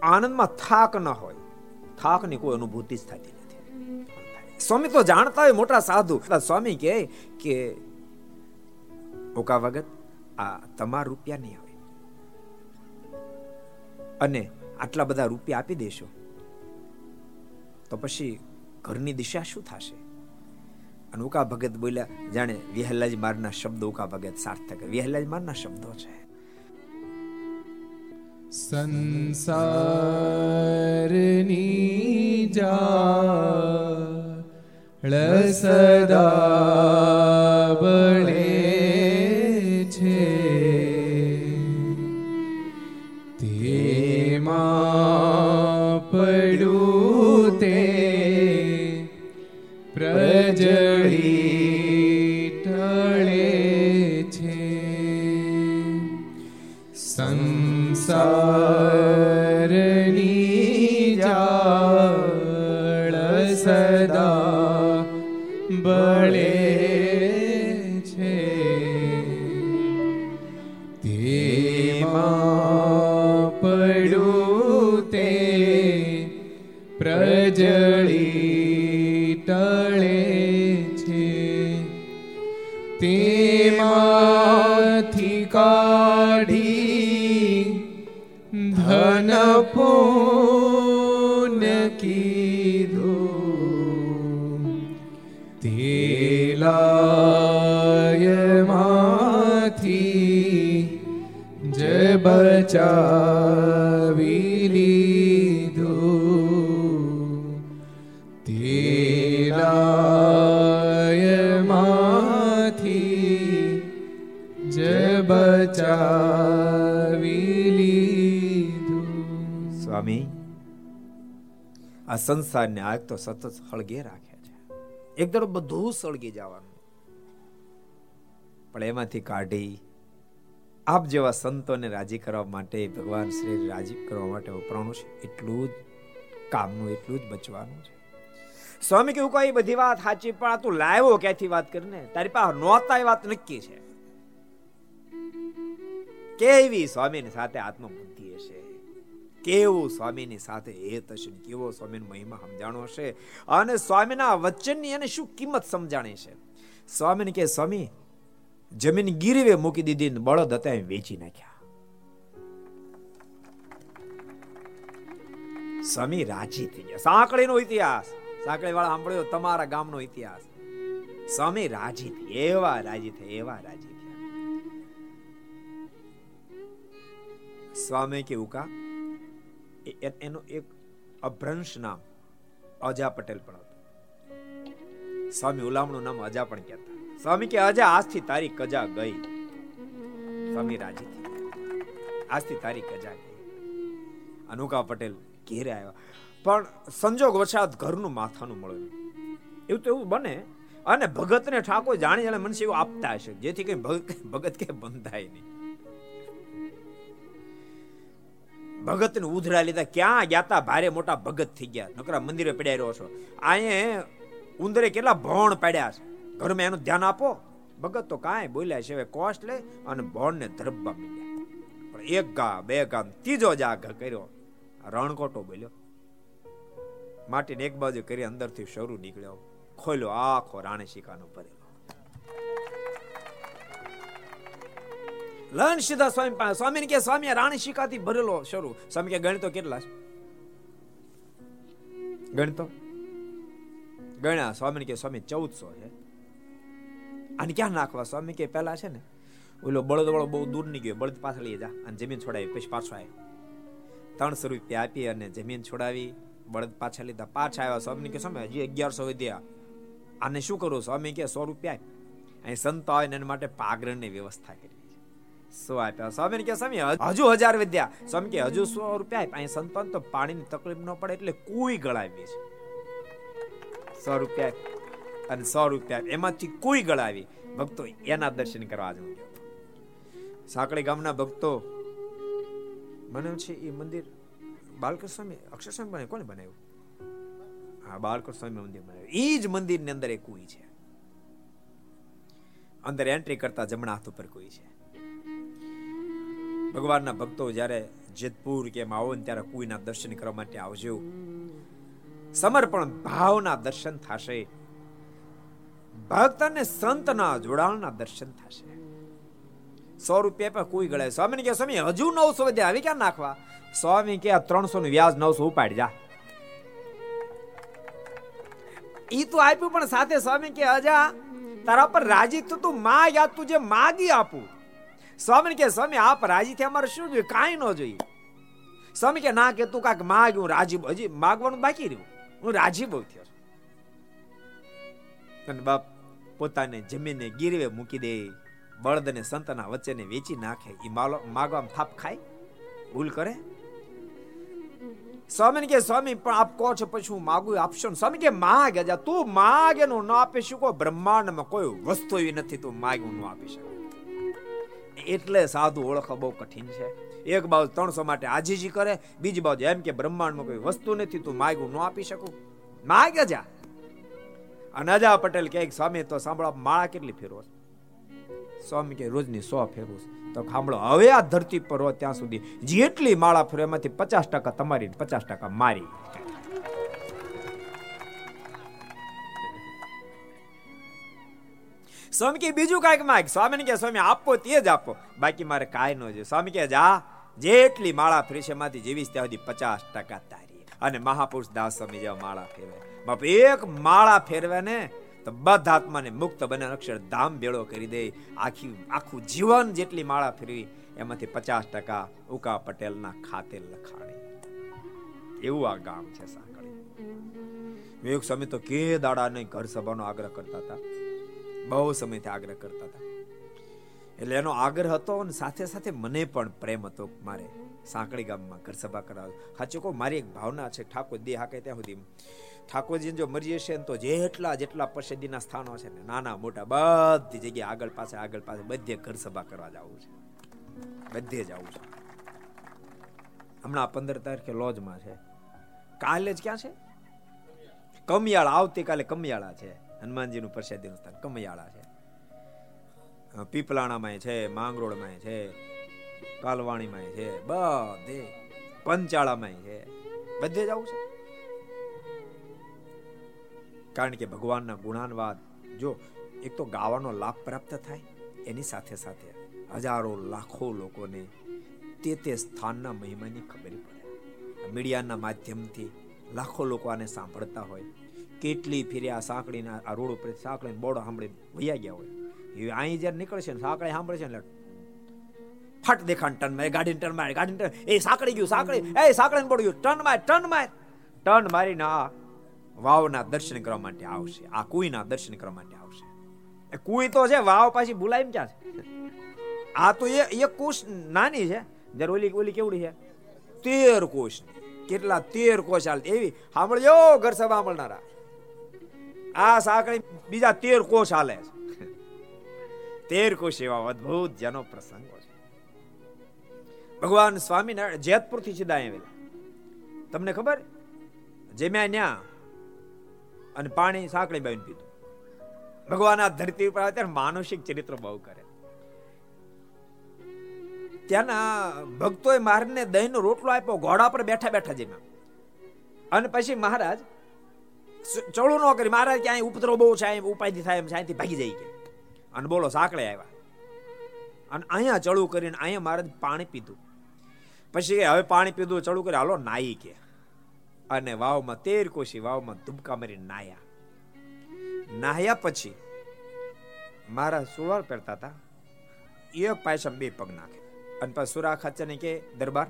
આનંદમાં થાક ન હોય. થાકની કોઈ અનુભૂતિ જ થતી નથી. સ્વામી તો જાણતા હોય, મોટા સાધુ. સ્વામી કહે કે, ઓકા વગત આ તમારા રૂપિયા નહીં આવે. અને આટલા બધા રૂપિયા આપી દેશો. તો પછી ઘરની દિશા શું થશે? અને ઉકા ભગત બોલ્યા, જાણે વિહલાજી મારના શબ્દો ઉકા ભગત સાર્થક. વિહલાજી મારના શબ્દો છે. સંસારની જા સદા બળે બચાવી લીધું તેલાયમાંથી જે બચાવી લીધું સ્વામી, આ સંસારને આગ તો સતત સળગે રાખે છે. એક તરફ બધું સળગી જવાનું. પણ એમાંથી કાઢી આપ જેવા સંતોને રાજી કરવા માટે ભગવાન શ્રી રાજી કરવા માટે વપરાણું છે, એટલું જ કામનું, એટલું જ બચવાનું છે. સ્વામી કેવું કોઈ બધી વાત સાચી, પણ તું લાવ્યો ક્યાંથી વાત કરીને? તારી પાસે નહોતા, એ વાત નક્કી છે. કેવી સ્વામીની સાથે આત્મબુદ્ધિ હશે? કેવું સ્વામીની સાથે હેત હશે કેવો સ્વામીનો મહિમા સમજાણો હશે? અને સ્વામીના વચનની એને શું કિંમત સમજાણી છે? સ્વામીને કે, સ્વામી જમીન ગીરવે મૂકી દીધી ને બળદ હતા વેચી નાખ્યા. સ્વામી રાજી થઈ ગયા. સાંકળીનો ઇતિહાસ. સાંકળી વાળા સાંભળ્યો, તમારા ગામનો ઇતિહાસ. સ્વામી રાજી થઈ, એવા રાજી થઈ, એવા રાજી થયા સ્વામી કા એનો એક અભ્રંશ નામ અજા પટેલ પણ હતું. સ્વામી ઉલામણું નામ અજા પણ કહેતા. સ્વામી કે અજા આજથી તારી કજા ગઈ. સ્વામી રાજી થઈ આજથી તારી કજા ગઈ. અનુકા પટેલ ઘેરે આવ્યા. પણ સંજોગ વસાત ઘરનું માથાનું મળ્યું એવું તો એવું બને. અને ભગતને ઠાકોર જાણી જાણે મનસે એવું આપતા હશે. જેથી કઈ ભગત કે બંધાય નહીં. ભગત ને ઉધરા લીધા. ક્યાં ગયા તા? ભારે મોટા ભગત થઈ ગયા. નકરા મંદિરે પડ્યા રહ્યો છો. અહીંયા ઉંદરે કેટલા ભણ પડ્યા છે. ઘરમાં એનું ધ્યાન આપો. ભગત તો કાંઈ બોલ્યા છે કોસ્ટ લે અને ભણને ધરબા મળ્યા પણ એક ગા, બે ગામ, ત્રીજો જ આ કર્યો. રણકોટો બોલ્યો. માટીને એક બાજુ કરી અંદરથી શરૂ નીકળ્યો. ખોલ્યો આખો રાણે શિકાનો ભરેલો. લન સીધા સ્વામી પાસે. સ્વામી કે સ્વામી રાણી શિકાથી ભરેલો શરૂ. સ્વામી કે ગણતો કેટલા છે? ગણતો? ગણ્યા. સ્વામી કે સ્વામી, ચૌદસો છે. અને ક્યાં નાખવા સ્વામી? કે પેલા છે ને, ઓલો બળદ વાળો બહુ દૂરની ગયો બળદ પાછળ લઈ જા અને જમીન છોડાવી, પછી પાછો આવ્યો ત્રણસો રૂપિયા આપી અને જમીન છોડાવી, બળદ પાછા લીધા, પાછા આવ્યા. સ્વામી કે સ્વામી, હજી અગિયારસો વધ્યા આને શું કરું? સ્વામી કે સો રૂપિયા અહીં સંતો આવે એના માટે પાગરણની વ્યવસ્થા કરી સો આપ્યા. સ્વામી કે સ્વામી, હજુ હજાર વિદ્યા સ્વામી કે હજુ સો રૂપિયા આપ્યા અહીં સંતો તો પાણીની તકલીફ ન પડે એટલે કોઈ ગળાવી છે. સો રૂપિયા અને સો રૂપિયા એમાંથી કોઈ ગળાવી ભક્તો એના દર્શન કરવા જવું સાંકળી ગામના ભક્તો મને છે, એ મંદિર બાલકૃષ્ણ સ્વામી અક્ષર સ્વામી બને કોને બનાવ્યું? હા બાલકૃષ્ણ સ્વામી મંદિર બનાવ્યું. એ જ મંદિરની અંદર એક કુઈ છે. અંદર એન્ટ્રી કરતા જમણા હાથ ઉપર કુઈ છે. ભગવાનના ભક્તો જ્યારે જેતપુર કે આવો ને ત્યારે કુઈના દર્શન કરવા માટે આવજો. સમર્પણ ભાવના દર્શન થશે. ભક્ત અને સંતના જોડાણના દર્શન થશે. સો રૂપિયા પર કોઈ ગળે. સ્વામી કે સ્વામી, હજુ નવસો વધ્યા આવી ક્યાં નાખવા? સ્વામી કે ત્રણસો નું વ્યાજ નવસો ઉપાડી જા. ઈ તો આપ્યું, પણ સાથે સ્વામી કે અજા, તારા પર રાજી થતું તું માં યાદ તું જે માગી આપું. સ્વામી કે સ્વામી, આપ રાજી થી અમારે શું જોઈએ? કાંઈ ન જોઈએ. સ્વામી કે ના, કે તું કાક માગ્યું રાજી હજી માગવાનું બાકી રહ્યું. હું રાજી બહુ થયો અને બાપ પોતાને જમીને ગીરવે મૂકી દે. બળદ અને સંતના વચ્ચેને વેચી નાખે. એ માલો માગવામાં થાપ ખાય. ભૂલ કરે. સ્વામી કે સ્વામી, પણ આપ કહો છો, પછી હું માગું આપશો સ્વામી કે માગ જા તું માગ એનું ન આપી શકો. બ્રહ્માંડમાં કોઈ વસ્તુ એવી નથી તું માગ ન આપી શકું. એટલે સાધુ ઓળખવા બહુ કઠિન છે. એક બાજુ ત્રણસો માટે આજીજી કરે. બીજી બાજુ એમ કે બ્રહ્માંડમાં કોઈ વસ્તુ નથી તું માગવું ન આપી શકું. માગ જા અનાજા પટેલ કે સ્વામી, તો સાંભળો માળા કેટલી ફેરવો સ્વામી કે રોજની સો ફેરવું તો સાંભળો, હવે આ ધરતી પર રહો ત્યાં સુધી જેટલી માળા ફેરો એમાંથી પચાસ ટકા તમારી પચાસ ટકા મારી. સ્વામી કે બીજું કાંઈક માંગ. સ્વામીને કે સ્વામી, આપો તે જ આપો. બાકી મારે કાંઈ ન જોઈએ. સ્વામી કે જા, જેટલી માળા ફેરશે એમાંથી જીવીશ ત્યાં સુધી પચાસ ટકા તારી. અને મહાપુરુષ દાસ સ્વામી જેવા માળા ફેરવે બાપ એક માળા ફેરવે ને તો બધા આત્માને મુક્ત બને અક્ષર ધામ ભેળો કરી દે. આખી, આખું જીવન જેટલી માળા ફેરવી, એમાંથી પચાસ ટકા ઉકા પટેલના ખાતે લખાણી. એવું આ ગામ છે સાંકળી. વિવેક સમય તો કે દાડા નહીં ઘર સભાનો આગ્રહ કરતા હતા. બહુ સમયથી આગ્રહ કરતા હતા. એટલે એનો આગ્રહ હતો અને સાથે સાથે મને પણ પ્રેમ હતો મારે. સાંકળી ગામમાં ઘર સભા કરાવ સાચું કહું, મારી એક ભાવના છે, ઠાકોર દે હાકે ત્યાં સુધી ઠાકોરજી જો મરીએ છે તો જેટલા જેટલા પ્રસિદ્ધિના સ્થાનો છે ને, નાના મોટા બધી જગ્યાએ આગળ પાસે આગળ પાસે બધે ઘર સભા કરવા જવું છે. બધે જવું છે. હમણાં પંદર તારીખે લોજમાં છે. કાલે જ ક્યાં છે? કમિયાળા, આવતીકાલે કમિયાળા છે. હનુમાનજીનું પ્રસાદીનું સ્થાન કમિયાળા છે. પીપલાણામાં છે માંગરોળમાં છે કાલવાણીમાં છે, બધે પંચાળામાં છે. બધે જવું છે? કારણ કે ભગવાનના ગુણાનવાદ, જો એક તો ગાવાનો લાભ પ્રાપ્ત થાય, એની સાથે સાથે હજારો લાખો લોકોને તે તે સ્થાનના મહિમાની ખબર પડે. મીડિયાના માધ્યમથી લાખો લોકો આને સાંભળતા હોય. કેટલી ફેરી આ સાંકળીના આ રોડ ઉપર સાંકળીને બોર્ડ સાંભળીને વૈયા ગયા હોય. એ અહીં જ્યારે નીકળશે ને સાંકળી છે ને ફટ દેખાણ ટન મારે ગાડી ટર્ન મારે ગાડી ટર્ન. એ સાંકળી ગયું, સાંકળી. એ સાંકળીને બોર્ડ ગયું. ટર્ન માર ટર્ન માર. ટર્ન મારીને આ વાવના દર્શન કરવા માટે આવશે. આ કુઈના દર્શન કરવા માટે આવશે. એ કુઈ તો છે, વાવ પાછી ભૂલાય ક્યાં છે? આ તો એ એક કુશ નાની છે. જ્યારે ઓલી ઓલી કેવડી છે? તેર કોષ કેટલા તેર કોષ હાલ એવી. સાંભળજો, ઘર સભા સાંભળનારા. આ સાંકળી બીજા તેર કોષ હાલે છે. તેર કોષ એવા અદભુત જેનો પ્રસંગો છે. ભગવાન સ્વામિનારાયણ જેતપુરથી સીધા આવેલા. તમને ખબર? જેમ્યા ન્યા અને પાણી સાંકળી બાવીને પીધું. ભગવાન આ ધરતી ઉપર આવે ત્યારે માનસિક ચરિત્ર બહુ કરે. ત્યાંના ભક્તોએ મહારાજને દહીંનો રોટલો આપ્યો, ઘોડા પર બેઠા બેઠા જેમાં. અને પછી મહારાજ ચળું ન કરી, મહારાજ કે અહીં ઉપદ્રવ બહુ છે, અહીં ઉપાયથી થાય એમ છે, અહીંથી ભાગી જાય કે. અને બોલો, સાંકળે આવ્યા. અને અહીંયા ચળું કરીને અહીંયા મહારાજ પાણી પીધું. પછી હવે પાણી પીધું, ચડું કરી, હાલો નાઈ કે. અને વાવમાં તેર કોશી, વાવમાં ધુબકા મારી નાયા નાહ્યા પછી મારા સુરવાળ પહેરતા હતા. એક પાયસમ બે પગ નાખે. અને પછી સુરા ખાચરને કે, દરબાર,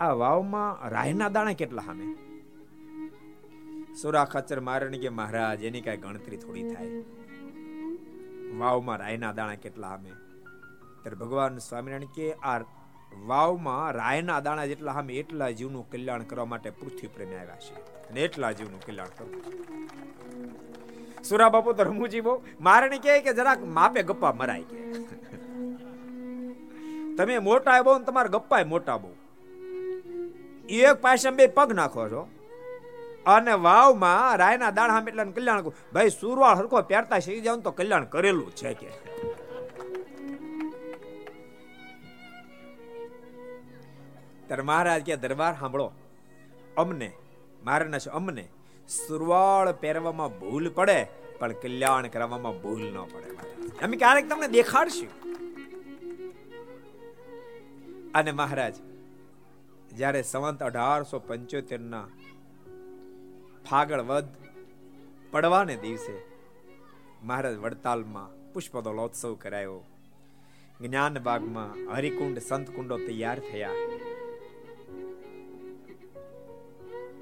આ વાવમાં રાયના દાણા કેટલા સામે સુરા ખાચર મારણ કે, મહારાજ, એની કઈ ગણતરી થોડી થાય. વાવમાં રાયના દાણા કેટલા સામે ત્યારે ભગવાન સ્વામિનારાયણ કે, આ વાવમાં રાયના દાણા જેટલા સામે એટલા જીવનું કલ્યાણ કરવા માટે પૃથ્વી પ્રેમે આવ્યા છે અને એટલા જીવનું કલ્યાણ કરવું સુરા બાપુ તો રમુજી બહુ મારણી કહે કે જરાક માપે ગપ્પા મરાય કે. તમે મોટા બહુ તમારા ગપ્પા મોટા બહુ. એક પાસે બે પગ નાખો છો. અને વાવમાં રાયના દાણા સામે એટલા કલ્યાણ ભાઈ, સુરવાળ હરખો પહેરતા શીખી જાવ તો કલ્યાણ કરેલું છે કે. ત્યારે મહારાજ કે દરબાર સાંભળો. અમને મારાના અમને સુરવાળ પહેરવામાં ભૂલ પડે, પણ કલ્યાણ કરવામાં ભૂલ ન પડે. અમે ક્યારેક તમને દેખાડશું. અને મહારાજ, જ્યારે સંવંત અઢારસો પંચોતેર ના ફાગળ વધ પડવાને દિવસે મહારાજ વડતાલમાં પુષ્પદોલોત્સવ કરાયો. જ્ઞાન બાગમાં હરિકુંડ સંતકુંડો તૈયાર થયા.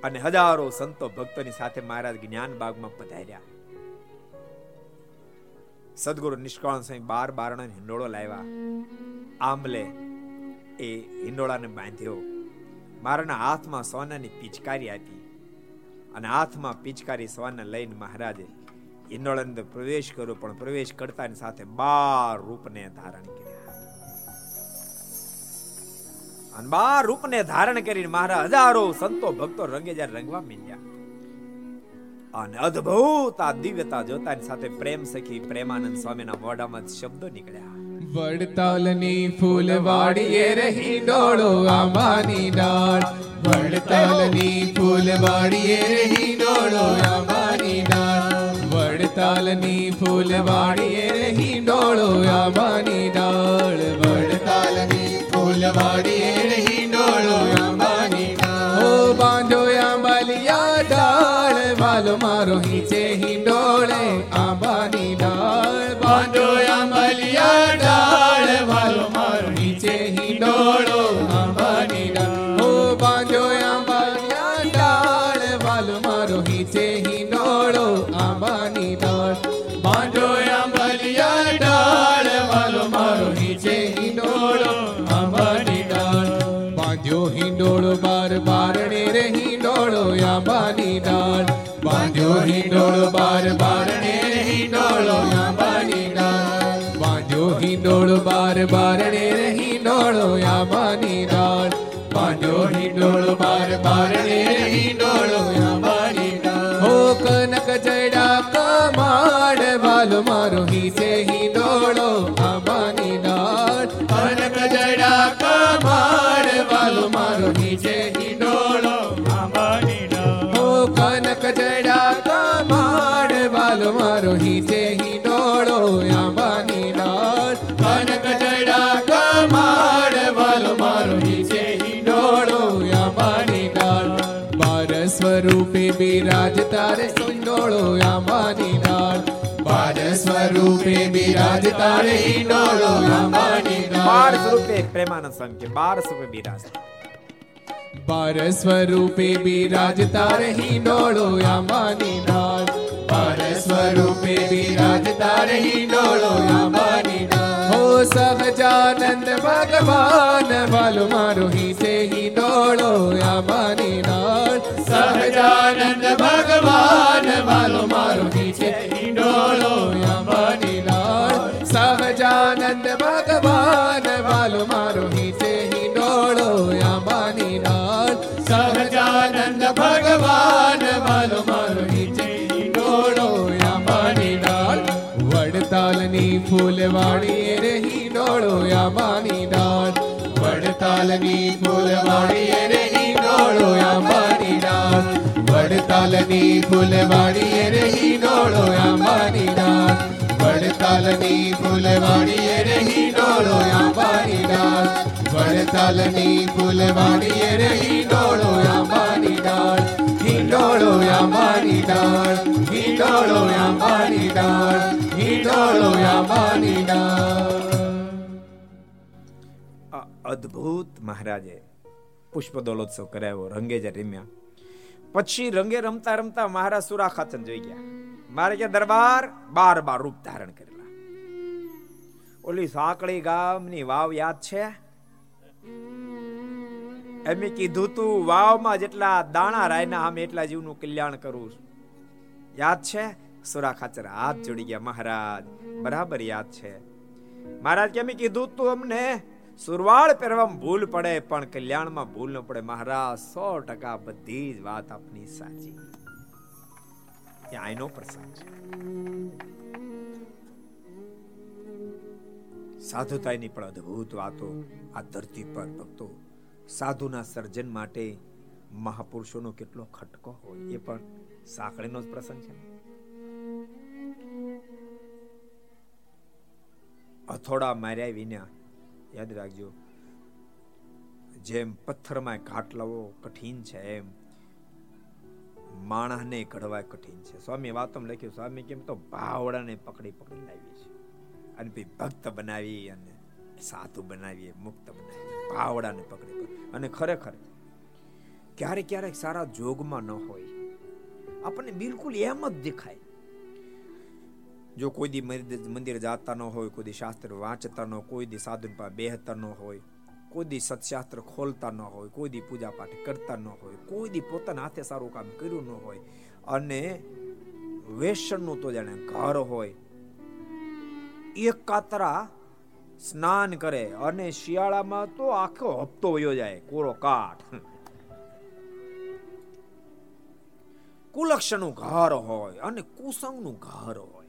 અને હજારો સંતો ભક્તોની સાથે મહારાજ જ્ઞાન બાગમાં પધાર્યા. સદગુરુ નિષ્કાળ સ્વામી બાર બારણા હિંડોળો લાવ્યા. આંબલે એ હિંડોળાને બાંધ્યો. મારાના હાથમાં સોનાની પિચકારી આપી અને હાથમાં પિચકારી સોના લઈને મહારાજે હિંડોળા અંદર પ્રવેશ કર્યો, પણ પ્રવેશ કરતાની સાથે બાર રૂપને ધારણ કર્યા. અને રૂપને ધારણ કરીને મારા હજારો સંતો ભક્તો રંગે જ્યારે રંગવા મીંડ્યા. અને અદ્ભુત આ દિવ્યતા જોતાની સાથે પ્રેમ સખી પ્રેમાનંદ સ્વામીના મોઢામાં શબ્દો નીકળ્યા. વડતાલની ફૂલવાડીએ રહી ડોળો આંબાની ડાળ. વડતાલની ફૂલવાડીએ રહી ડોળો આંબાની ડાળ. વડતાલ વડતાલની ફૂલવાડીએ રહી ડોળો આંબાની ડાળ. વડતાલની ફૂલવાડીએ બિરાજ તારે હિંડોળો આંબાની ડાળ બાર સ્વરૂપે બિરાજ તારે હિંડોળો આંબાની બાર ડાળ સ્વરૂપે પ્રેમાનંદ સ્વામી કે બાર સ્વરૂપે બિરાજ બાર સ્વરૂપે બિરાજ તારે હિંડોળો આંબાની ડાળ બાર સ્વરૂપે બિરાજ તારે હિંડોળો આંબાની ડાળ હો સહજાનંદ ભગવાન વાલો મારો હિંડોળો આંબાની ડાળ સહજાનંદ ભગવાન વાલો મારો હિંડોળો આંબાની ડાળ સહજાનંદ ભગવાન વાલો મારો હિંડોળો આંબાની ડાળ સહજાનંદ ભગવાન વાલો મારો હિ હિંડોળો આંબાની ડાળ વડતાલની ફૂલવાડી રે હિંડોળો આંબાની ડાળ. વડતાલની ફૂલવાડી રે હિંડોળો આંબાની ડાળ. વડતાલની ફૂલવાડી રે હિંડોળો આંબાની ડાળ. વડતાલની ફૂલવાડી રે હિંડોળો આંબાની ડાળ. વડતાલની ફૂલવાડી રે હિંડોળો આંબાની ડાળ. હિંડોળો આંબાની ડાળ. હિંડોળો આંબાની ડાળ. હિંડોળો આંબાની ડાળ. અદ્ભુત મહારાજે પુષ્પ દોલોત્સવ કરાવ્યો, રંગે જ રમ્યા. પછી રંગે રમતા રમતા મહારાજ સુરા ખાચન જોઈ ગયા. મારે કે, દરબાર બાર બાર રૂપ ધારણ કરેલા. ઓલી સાંકળી ગામની વાવ યાદ છે? એમે કીધું, તું વાવમાં જેટલા દાણા રાયના, આમ એટલા જીવનું કલ્યાણ કરું યાદ છે? સુરા ખાચર હાથ જોડી ગયા, મહારાજ, બરાબર યાદ છે. મહારાજ કેમ કીધું તું અમને સુરવાળ પહેરવામાં ભૂલ પડે, પણ કલ્યાણમાં ભૂલ ન પડે. મહારાજ, સો ટકા બધી જ વાત આપની સાચી. ત્યાં આઈનો પ્રસંગ છે. સાધુતાની પણ અદ્ભુત વાતો આ ધરતી પર, ભક્તો. સાધુના સર્જન માટે મહાપુરુષોનો કેટલો ખટકો હોય, એ પણ સાંકળીનો જ પ્રસંગ છે. અથોડા માર્યા વિના યાદ રાખજો. જેમ પથ્થરમાં ઘાટ લાવવો કઠિન છે, એમ માણસને ઘડવા કઠિન છે. સ્વામી વાતમ લખ્યું, સ્વામી, કેમ તો ભાવડાને પકડી પકડી લાવી છે અને પછી ભક્ત બનાવી અને સાધુ બનાવીએ, મુક્ત બનાવીએ. ભાવડાને પકડી અને ખરેખર, ક્યારેક ક્યારેક સારા જોગમાં ન હોય. આપણને બિલકુલ એમ જ દેખાય જો કોઈ દી મંદિર- જાતા ન હોય, કોઈ દી શાસ્ત્ર વાંચતા ન કોઈ દી સાધુ પાસે બેહતા ન હોય, કોઈ દી સત્શાસ્ત્ર ખોલતા ન હોય, કોઈ દી પૂજા પાઠ કરતા ન હોય, કોઈ દી પોતાના હાથે સારું કામ કર્યું ન હોય અને વેસણનું તો જાણે ઘર હોય એક કાતરા સ્નાન કરે અને શિયાળામાં તો આખો હપ્તો વયો જાય, કોરો કાઠ. કુલક્ષનું ઘર હોય અને કુસંગનું ઘર હોય.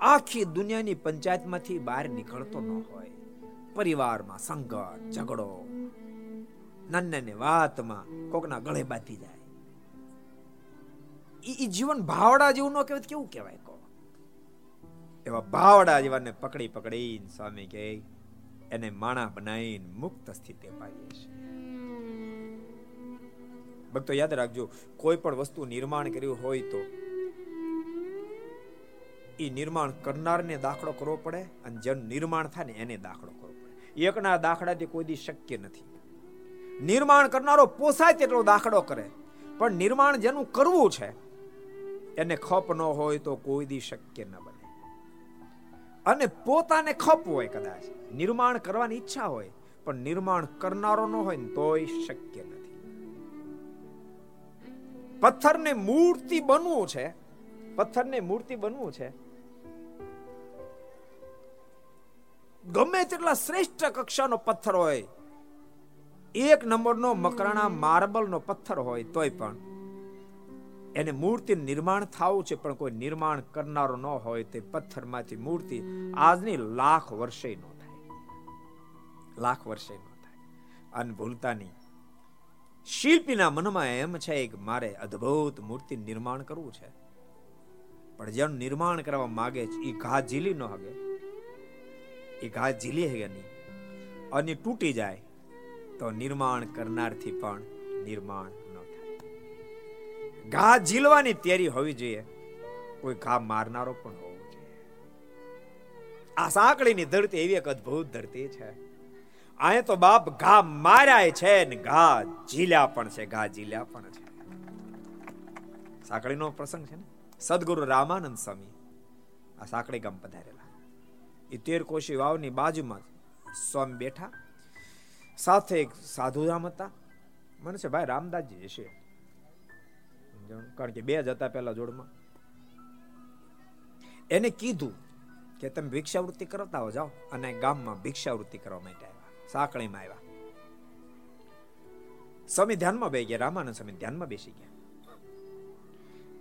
આખી દુનિયાની પંચાયતમાંથી બહાર નીકળતો ન હોય. પરિવારમાં સંઘર્ષ ઝઘડો નાની વાતમાં કોકના ગળે બાંધી જાય. ઈ જીવન ભાવડા જેવું ન કહેવાય કેવું કહેવાય કો એવા ભાવડા જીવાને પકડી પકડીને સ્વામી કે એને માણા બનાવીને મુક્ત સ્થિતિ પાડીએ છીએ. ભક્તો યાદ રાખજો, કોઈ પણ વસ્તુ નિર્માણ કર્યું હોય તો એ નિર્માણ કરનારને દાખલો કરવો પડે અને જેનું નિર્માણ થાય ને એને દાખલો કરવો પડે. એકના દાખલાથી કોઈ દી શક્ય નથી. નિર્માણ કરનારો પોસાય તેટલો દાખલો કરે. પણ નિર્માણ જેનું કરવું છે, એને ખપ ન હોય તો કોઈ દી શક્ય ન બને. અને પોતાને ખપ હોય કદાચ. નિર્માણ કરવાની ઈચ્છા હોય, પણ નિર્માણ કરનારો ન હોય ને તોય શક્ય નથી. પથ્થરને મૂર્તિ બનવું છે પથ્થરને મૂર્તિ બનવું છે? ગમે તેટલા શ્રેષ્ઠ કક્ષાનો પથ્થર હોય, એક નંબરનો મકરાણા માર્બલનો પથ્થર હોય તોય પણ એને મૂર્તિ નિર્માણ થવું છે, પણ કોઈ નિર્માણ કરનારો ન હોય તે પથ્થરમાંથી મૂર્તિ આજની લાખ વર્ષે ન થાય. લાખ વર્ષે ન થાય. અને ભૂલતા નહીં શિલ્પીના મનમાં એમ છે કે મારે અદ્ભુત મૂર્તિ નિર્માણ કરવું છે. પણ જેનું નિર્માણ કરવા માગે છે એ ઘા ઝીલી ન હગે. એ ઘા ઝીલી હગે નહીં. અને તૂટી જાય, તો નિર્માણ કરનારથી પણ નિર્માણ ન થાય. ઘા ઝીલવાની તૈયારી હોવી જોઈએ. કોઈ ઘા મારનારો પણ હોવો જોઈએ. આ સાંકળીની ધરતી એવી એક અદ્ભુત ધરતી છે. અહીંયા તો બાપ ઘા માર્યા છે ને ઘા ઝીલ્યા પણ છે, ઘા ઝીલ્યા પણ છે. સાંકળીનો પ્રસંગ છે ને? સદગુરુ રામાનંદ સ્વામી આ સાંકળી ગામ પધારેલા. એ તેર કોશી વાવની બાજુમાં સ્વામી બેઠા. સાથે એક સાધુ રામ હતા. મને છે, ભાઈ, રામદાસજી હશે કારણ કે બે જ હતા પેલા જોડમાં. એને કીધું કે, તમે ભિક્ષાવૃત્તિ કરતા હો, જાઓ. અને ગામમાં ભિક્ષાવૃત્તિ કરવા માટે આવ્યા. સાંકળીમાં આવ્યા. સ્વામી ધ્યાનમાં બે ગયા. રામાનંદ સ્વામી ધ્યાનમાં બેસી ગયા.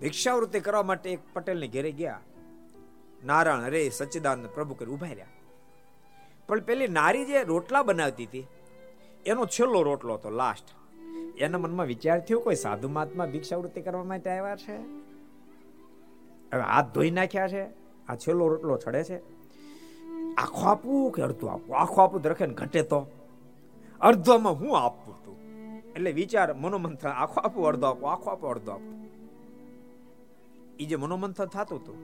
ભિક્ષાવૃત્તિ કરવા માટે એક પટેલને ઘેરે ગયા. નારાયણ અરે સચ્ચિદાનંદ પ્રભુ કરી ઊભા રહ્યા. પણ પેલી નારી જે રોટલા બનાવતી હતી, એનો છેલ્લો રોટલો હતો લાસ્ટ એના મનમાં વિચાર થયો, કોઈ સાધુ મહાત્મા ભિક્ષાવૃત્તિ કરવા માટે આવ્યા છે? હવે હાથ ધોઈ નાખ્યા છે, આ છેલ્લો રોટલો ચડે છે. આખો આપવું કે અડધું આપવું આખો આપવું તો રખે ને ઘટે તો? અડધોમાં હું આપવું તું? એટલે વિચાર, મનોમંથન, આખો આપવું અડધો આપવું આખો આપવું અડધો આપવું એ જે મનોમંથન થતું હતું,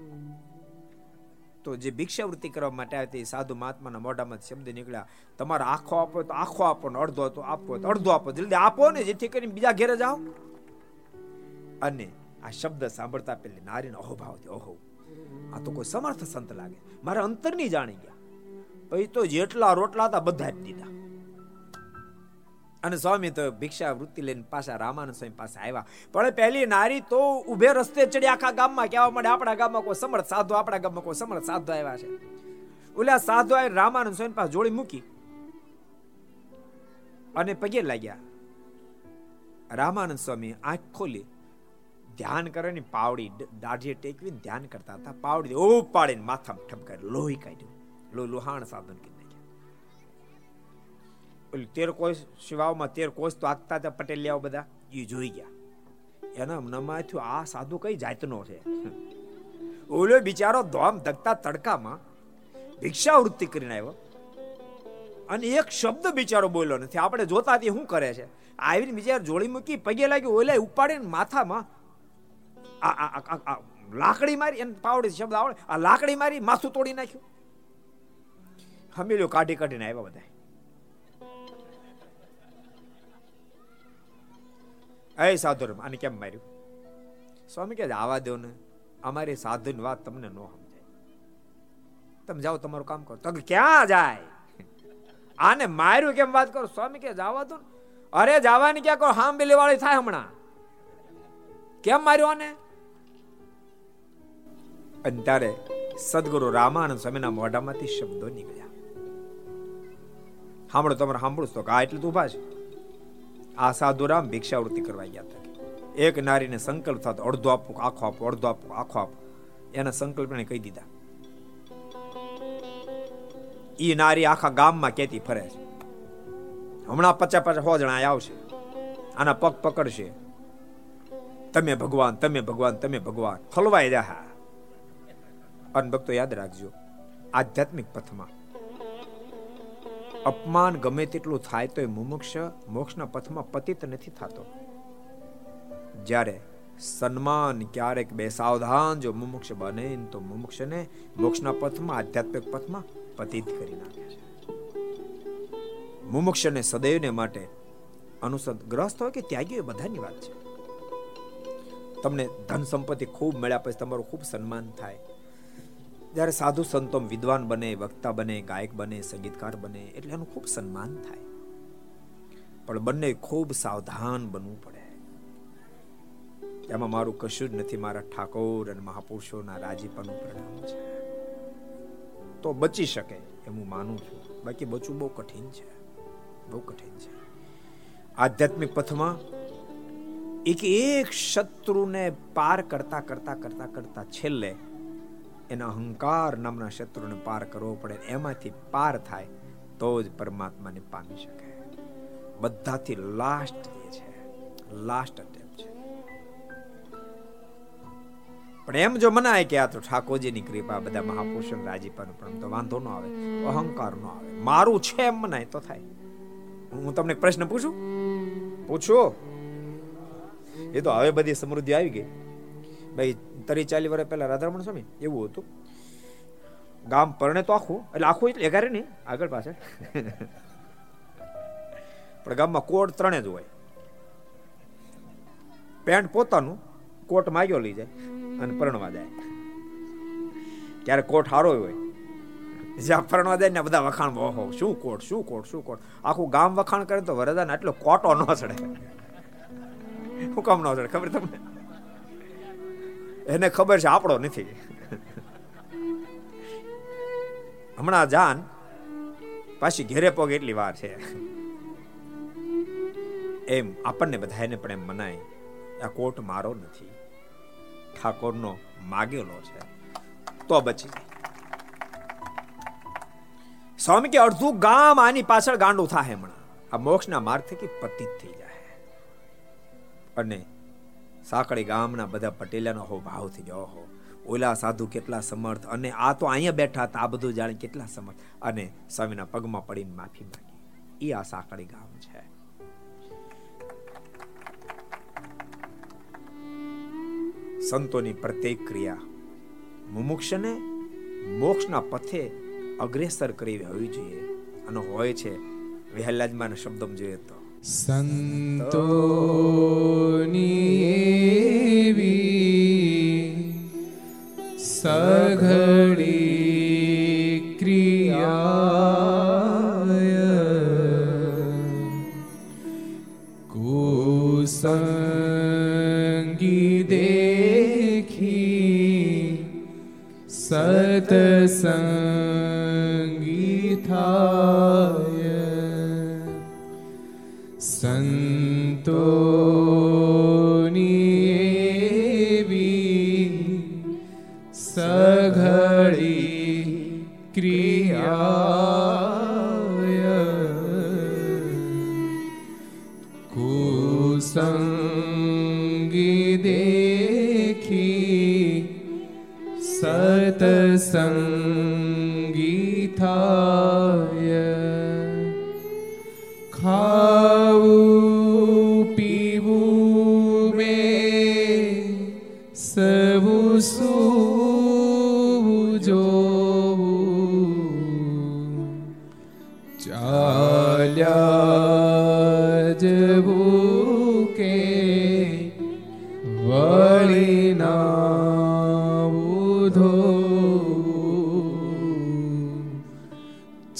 તો જે ભિક્ષાવૃત્તિ કરવા માટે આવી હતી સાધુ મહાત્માના મોઢામાં શબ્દ નીકળ્યા, તમારે આખો આપો તો આખો આપો ને અડધો તો આપો તો અડધો આપો, જલ્દી આપો ને, જેથી કરીને બીજા ઘેરે જાઓ. અને આ શબ્દ સાંભળતા પેલી નારીનો અહોભાવ થયો, ઓહો, આ તો કોઈ સમર્થ સંત લાગે. મારા અંતરની જાણી ગયા. પછી તો જેટલા રોટલા હતા બધા આપી દીધા. અને સ્વામી તો ભિક્ષા વૃત્તિ લઈને પાછા રામાનંદ સ્વામી પાસે આવ્યા. પણ પહેલી નારી તો ઉભે રસ્તે ચડી આખા ગામમાં કહેવા મળે આપણા ગામમાં કોઈ સમર્થ સાધુ, આપણા ગામમાં કોઈ સમર્થ સાધુ આવ્યા છે. ઓલા સાધુ આવી રામાનંદ સ્વામી પાસે જોડી મૂકી અને પગે લાગ્યા. રામાનંદ સ્વામી આંખ ખોલી, ધ્યાન કરવાની પાવડી દાઢીએ ટેકવીને ધ્યાન કરતા હતા. પાવડી ઉપાડીને માથામાં ઠપકારી, લોહી કાઢ્યું. લો લોહાણ સાધન તેર કોષ શિવાઓમાં તેર કોષ તો આગતા હતા પટેલિયાઓ બધા. એ જોઈ ગયા. એના મનમાં થયું આ સાધુ કઈ જાતનો છે? ઓલો બિચારો ધોમ ધકતા તડકામાં ભિક્ષાવૃત્તિ કરીને આવ્યો. અને એક શબ્દ બિચારો બોલ્યો નથી. આપણે જોતા તે શું કરે છે? આવીને બિચાર જોડી મૂકી પગે લાગ્યું ઓલે ઉપાડીને માથામાં આ લાકડી મારી, એને પાવડી શબ્દ આવડે, આ લાકડી મારી માથું તોડી નાખ્યું. હમીલ્યો કાઢી કાઢીને આવ્યા બધા. એ સાધુ આને કેમ માર્યું? સ્વામી કે આવા દો ને, અમારી સાધુની વાત તમને ન સમજાય. તમે જાઓ, તમારું કામ કરો. તો ક્યાં જાય? આને માર્યું કેમ વાત કરો? સ્વામી કે જવા દો અરે, જવાની ક્યાં કરો હાંબેલી વાળી થાય હમણાં? કેમ માર્યો આને? અને ત્યારે સદગુરુ રામાનંદ સ્વામીના મોઢામાંથી શબ્દો નીકળ્યા. સાંભળો તમારે સાંભળું તો કા એટલે તું ઊભા છે. આ સાધુરામ ભિક્ષાવૃત્તિ કરવા ગયા હતા. એક નારીને સંકલ્પ થતો, અડધો આપો, આખો આપો, અડધો આપો, આખો આપો. એના સંકલ્પને કહી દીધા. ઈ નારી આખા ગામમાં કેતી ફરે છે. હમણાં પચાસ પચા હો જણા આવશે. આના પગ પકડશે. તમે ભગવાન તમે ભગવાન તમે ભગવાન. ખલવાય રહ્યા અને ભક્તો યાદ રાખજો, આધ્યાત્મિક પથમાં અપમાન ગમે તેટલું થાય તો એ મુમુક્ષ મોક્ષના પથમાં પતિત નથી થતો. જ્યારે સન્માન ક્યારેક બે સાવધાન, જો મુમુક્ષ બને તો મુમુક્ષને મોક્ષના પથમાં, આધ્યાત્મિક પથમાં પતિત કરી નાખે છે. મુમુક્ષને સદૈવને માટે અનુસંધ ગ્રસ્ત હોય કે ત્યાગી હોય બધાની વાત છે. તમને ધન સંપત્તિ ખૂબ મળ્યા પછી તમારું ખૂબ સન્માન થાય. જ્યારે સાધુ સંતો વિદ્વાન બને, વક્તા બને, ગાયક બને, સંગીતકાર બને, એટલે એનું ખૂબ સન્માન થાય. પણ બંને ખૂબ સાવધાન બનવું પડે. એમાં મારું કશું જ નથી, મારા ઠાકોર અને મહાપુરુષોના રાજીપાનું પરિણામ છે. તો બચી શકે એમ હું માનું છું. બાકી બચવું બહુ કઠિન છે. બહુ કઠિન છે. આધ્યાત્મિક પથમાં એક એક શત્રુને પાર કરતા કરતા કરતા કરતા છેલ્લે એના અહંકાર નામના શત્રુને પાર કરવો પડે એમાંથી પાર થાય, તો જ પરમાત્માને પામી શકે. બધાથી લાસ્ટ એ છે. લાસ્ટ અટેમ્પ છે. પણ એમ જો મનાય કે આ તો ઠાકોરજીની કૃપા, બધા મહાપુરુષો રાજીપાનું, પણ તો વાંધો ન આવે, અહંકાર ન આવે. મારું છે એમ મનાય, તો થાય. હું તમને પ્રશ્ન પૂછું? પૂછો. એ તો હવે બધી સમૃદ્ધિ આવી ગઈ. ભાઈ તરી ચાલી વર્ષ પહેલા રાધારમણ સ્વામી, એવું હતું. ગામ પરણે તો આખું, એટલે આખું એટલે એગારે નહીં, આગળ પાછળ. પણ ગામમાં કોટ ત્રણે જ હોય. પેન્ટ પોતાનું, કોટ માગ્યો લઈ જાય અને પરણવા જાય. ક્યારે કોટ હારો હોય. જ્યાં પરણવા જાય ને બધા વખાણ, ઓહો, શું કોટ શું કોટ શું કોટ. આખું ગામ વખાણ કરે તો વરદાન આટલો કોટો ન ચડે. શું કામ ન ચડે, ખબર તમને? એને ખબર છે, આપણો નથી. હમણાં જાન પાછી ઘેરે પગ એટલી વાર છે. એમ આપણને બધાને પણ એમ મનાય, આ કોટ મારો નથી. ઠાકોરનો માગેલો છે. તો બચી સ્વામી કે અડધું ગામ આની પાછળ ગાંડું થાય હમણાં. આ મોક્ષના માર્ગ થકી પતિત થઈ જાય અને સાંકળી ગામના બધા પટેલાનો હો ભાવ થઈ ગયો, હો. ઓલા સાધુ કેટલા સમર્થ, અને આ તો અહીંયા બેઠા હતા, આ બધું જાણે કેટલા સમર્થ. અને સ્વામીના પગમાં પડીને માફી માંગી. એ આ સાંકળી ગામ છે. સંતોની પ્રત્યેક ક્રિયા મુમુક્ષને મોક્ષના પથે અગ્રેસર કરી હોવી જોઈએ. અને હોય છે, વહેલાજમાના શબ્દમાં જોઈએ તો સંતોની સઘળી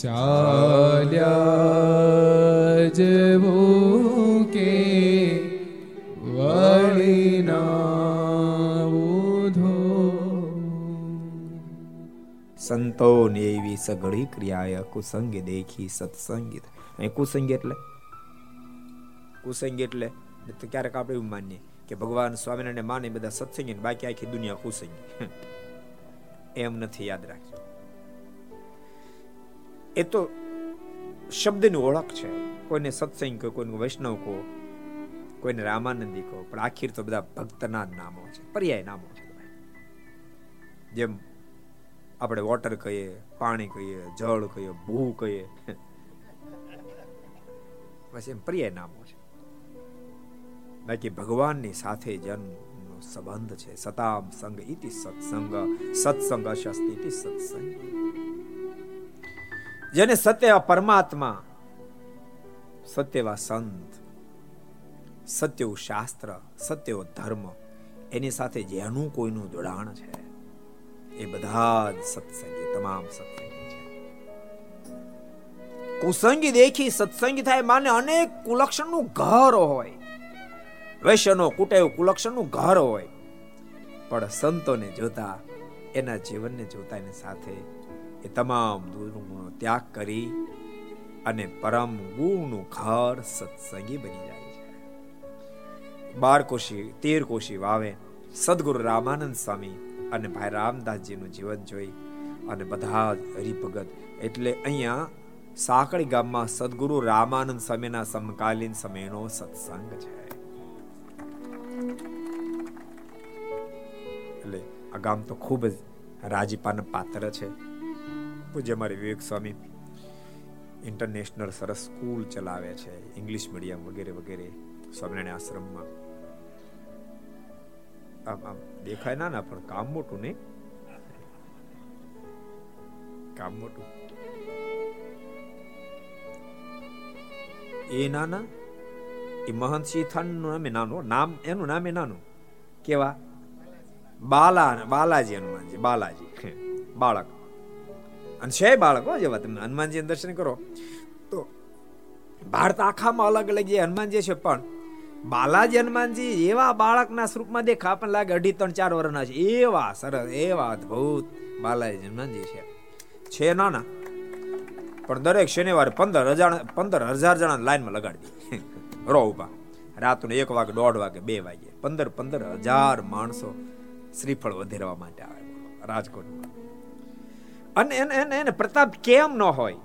ચાલ્યા જવું કે વળી સંતોને એવી સઘળી ક્રિયાએ કુસંગ દેખી સત્સંગીત. અહીં કુસંગ એટલે? કુસંગ એટલે? ક્યારેક આપણે એવું માનીએ કે ભગવાન સ્વામિનારાયણ માને બધા સત્સંગી બાકી આખી દુનિયા કુસંગી. એમ નથી યાદ રાખજો એ તો શબ્દની ઓળખ છે. કોઈને સત્સંગ કહો, કોઈને વૈષ્ણવ કહો, કોઈને રામાનંદી કહો, પણ આખીર તો બધા ભક્તના જ નામો છે, પર્યાય નામો છે જેમ આપણે વોટર કહીએ, પાણી કહીએ, જળ કહીએ, ભૂ કહીએ. બસ એમ પર્યાય નામો છે. બાકી ભગવાનની સાથે જન્મ સંબંધ છે. સતામ સંગ ઇતિ સત્સંગ સત્સંગ અશસ્તિ સત્સંગ. જેને સત્ય પરમાત્મા, સત્યવા સંત સત્યવું શાસ્ત્ર સત્યવો ધર્મ, એની સાથે જેનું કોઈનું જોડાણ છે, એ બધા જ સત્સંગી, તમામ સત્સંગી છે. કુસંગી દેખી સત્સંગી થાય માને અનેક કુલક્ષણનું ઘર હોય. વૈશ્યનો કુટેવ કુલક્ષણનું ઘર હોય. પણ સંતોને જોતા, એના જીવનને જોતા એની સાથે એ તમામ દુર્ગુણો ત્યાગ કરી અને પરમ ગુણનું ઘર સત્સંગી બની જાય છે. બાર કોશી, તેર કોશી વાવે. સદગુરુ રામાનંદ સ્વામી અને ભાઈ રામદાસજીનું જીવન જોઈ અને બધા જ હરિભગત. એટલે અહીંયા સાંકળી ગામમાં સદગુરુ રામાનંદ સ્વામીના સમકાલીન સમયનો સત્સંગ છે. એટલે આ ગામ તો ખૂબ જ રાજીપાના પાત્ર છે. પૂજ્ય મારી વિવેક સ્વામી ઇન્ટરનેશનલ સરસ સ્કૂલ ચલાવે છે ઇંગ્લિશ મીડિયમ વગેરે વગેરે, સ્વામિનારાયણ આશ્રમમાં. આમ આમ, દેખાય ના ના, પણ કામ મોટું નહીં. કામ મોટું. એ નાના એ મહંત શીથાન નામે નાનું, નામ, એનું નામે નાનું. કેવા? બાલા, બાલાજી હનુમાનજી, બાલાજી, બાળક. અને છે બાળક જેવા તમે હનુમાનજી દર્શન કરો, તો ભારત આખામાં અલગ અલગ જે હનુમાનજી છે, પણ બાલાજી હનુમાનજી એવા બાળકના સ્વરૂપમાં દેખા પણ લાગે અઢી, ત્રણ, ચાર વર્ષના છે. એવા સરસ, એવા અદભુત બાલાજી હનુમાનજી છે. છે નાના, પણ દરેક શનિવારે પંદર હજાર પંદર હજાર જણા લાઈનમાં લગાડી દે. રો ઊભા રાતનું એક વાગે, દોઢ વાગે, બે વાગે. પંદર પંદર હજાર માણસો શ્રીફળ વધેરવા માટે આવે. રાજકોટમાં. અને એને એને એને પ્રતાપ કેમ ન હોય?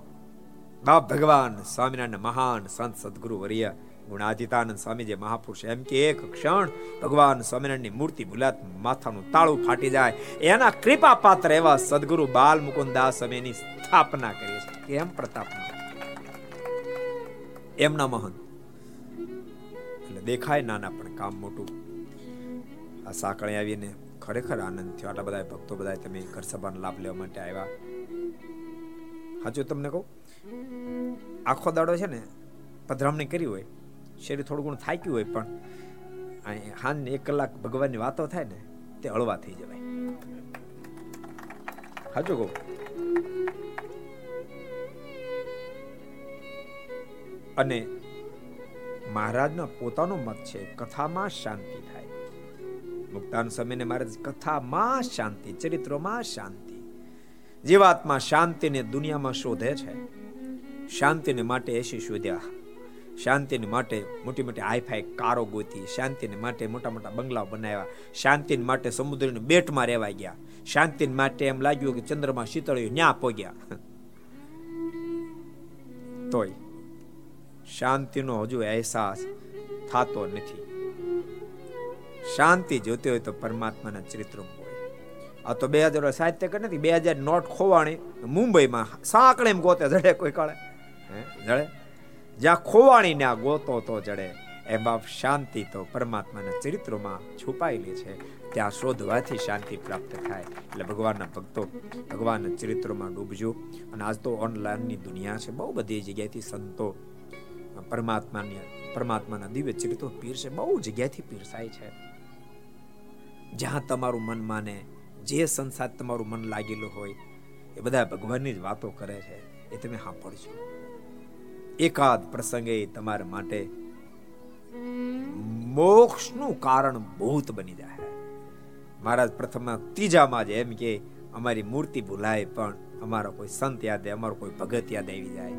બાપ ભગવાન, સ્વામિનારાયણ મહાન સંત સદગુરુ વર્ય ગુણાતીતાનંદ સ્વામી જે મહાપુરુષ, એમ કે એક ક્ષણ ભગવાન સ્વામિનારાયણની મૂર્તિ ભૂલાત, માથાનું તાળું ફાટી જાય. એના કૃપા પાત્ર એવા સદગુરુ બાલ મુકુંદ દાસ સ્વામીની સ્થાપના કરી છે કેમ પ્રતાપ એમના મહંત. એટલે દેખાય નાના પણ કામ મોટું. આ સાંકળે આવીને ખરેખર આનંદ થયો. આટલા બધા ભક્તો બધા તમે ઘર સભાનો લાભ લેવા માટે આવ્યા. હાચું તમને કહું? આખો દાડો છે ને પધરામણી કરી હોય. શરીર થોડું ઘણું થાક્યું હોય પણ હાન એક કલાક ભગવાનની વાતો થાય ને તે હળવા થઈ જવાય. હાચું કહું? અને મહારાજનો પોતાનો મત છે, કથામાં શાંતિ. મુક્તાન સમયને મહારાજ કથામાં શાંતિ, ચરિત્રોમાં શાંતિ. જીવાત્મા શાંતિને દુનિયામાં શોધે છે. શાંતિને માટે એસી શોધ્યા. શાંતિને માટે મોટી મોટી હાઈફાઈ કારો ગોતી. શાંતિને માટે મોટા મોટા બંગલા બનાવ્યા. શાંતિને માટે સમુદ્રની બેટમાં રહેવા ગયા. શાંતિને માટે એમ લાગ્યું કે ચંદ્રમાં શીતળ્યું ન્યા પોગ્યા. તોય શાંતિનો હજુ અહેસાસ થતો નથી. શાંતિ જોતી હોય તો પરમાત્માના ચરિત્રો હોય આ તો બે હજાર સાહિત્ય કરી નથી, બે હજાર નોટ ખોવાણી. મુંબઈમાં સાંકળે એમ ગોતે જડે કોઈ કાળે. જડે? જ્યાં ખોવાણી ને આ ગોતો તો જડે. એ બાપ શાંતિ તો પરમાત્માના ચરિત્રોમાં છુપાયેલી છે. ત્યાં શોધવાથી શાંતિ પ્રાપ્ત થાય. એટલે ભગવાનના ભક્તો ભગવાનના ચરિત્રોમાં ડૂબજો. અને આજ તો ઓનલાઈનની દુનિયા છે, બહુ બધી જગ્યાએથી સંતો પરમાત્માની પરમાત્માના દિવ્ય ચરિત્રો પીરશે બહુ જગ્યાથી પીરસાય છે. જ્યાં તમારું મન માને, જે સંસાર તમારું મન લાગેલું હોય, એ બધા ભગવાનની જ વાતો કરે છે, એ તમે સાંભળજો. એકાદ પ્રસંગે તમારા માટે મોક્ષનું કારણ ભૂત બની જાય. મહારાજ પ્રથમ ત્રીજામાં જ એમ કે, અમારી મૂર્તિ ભૂલાય, પણ અમારો કોઈ સંત યાદ આવે અમારો કોઈ ભગત યાદ આવી જાય.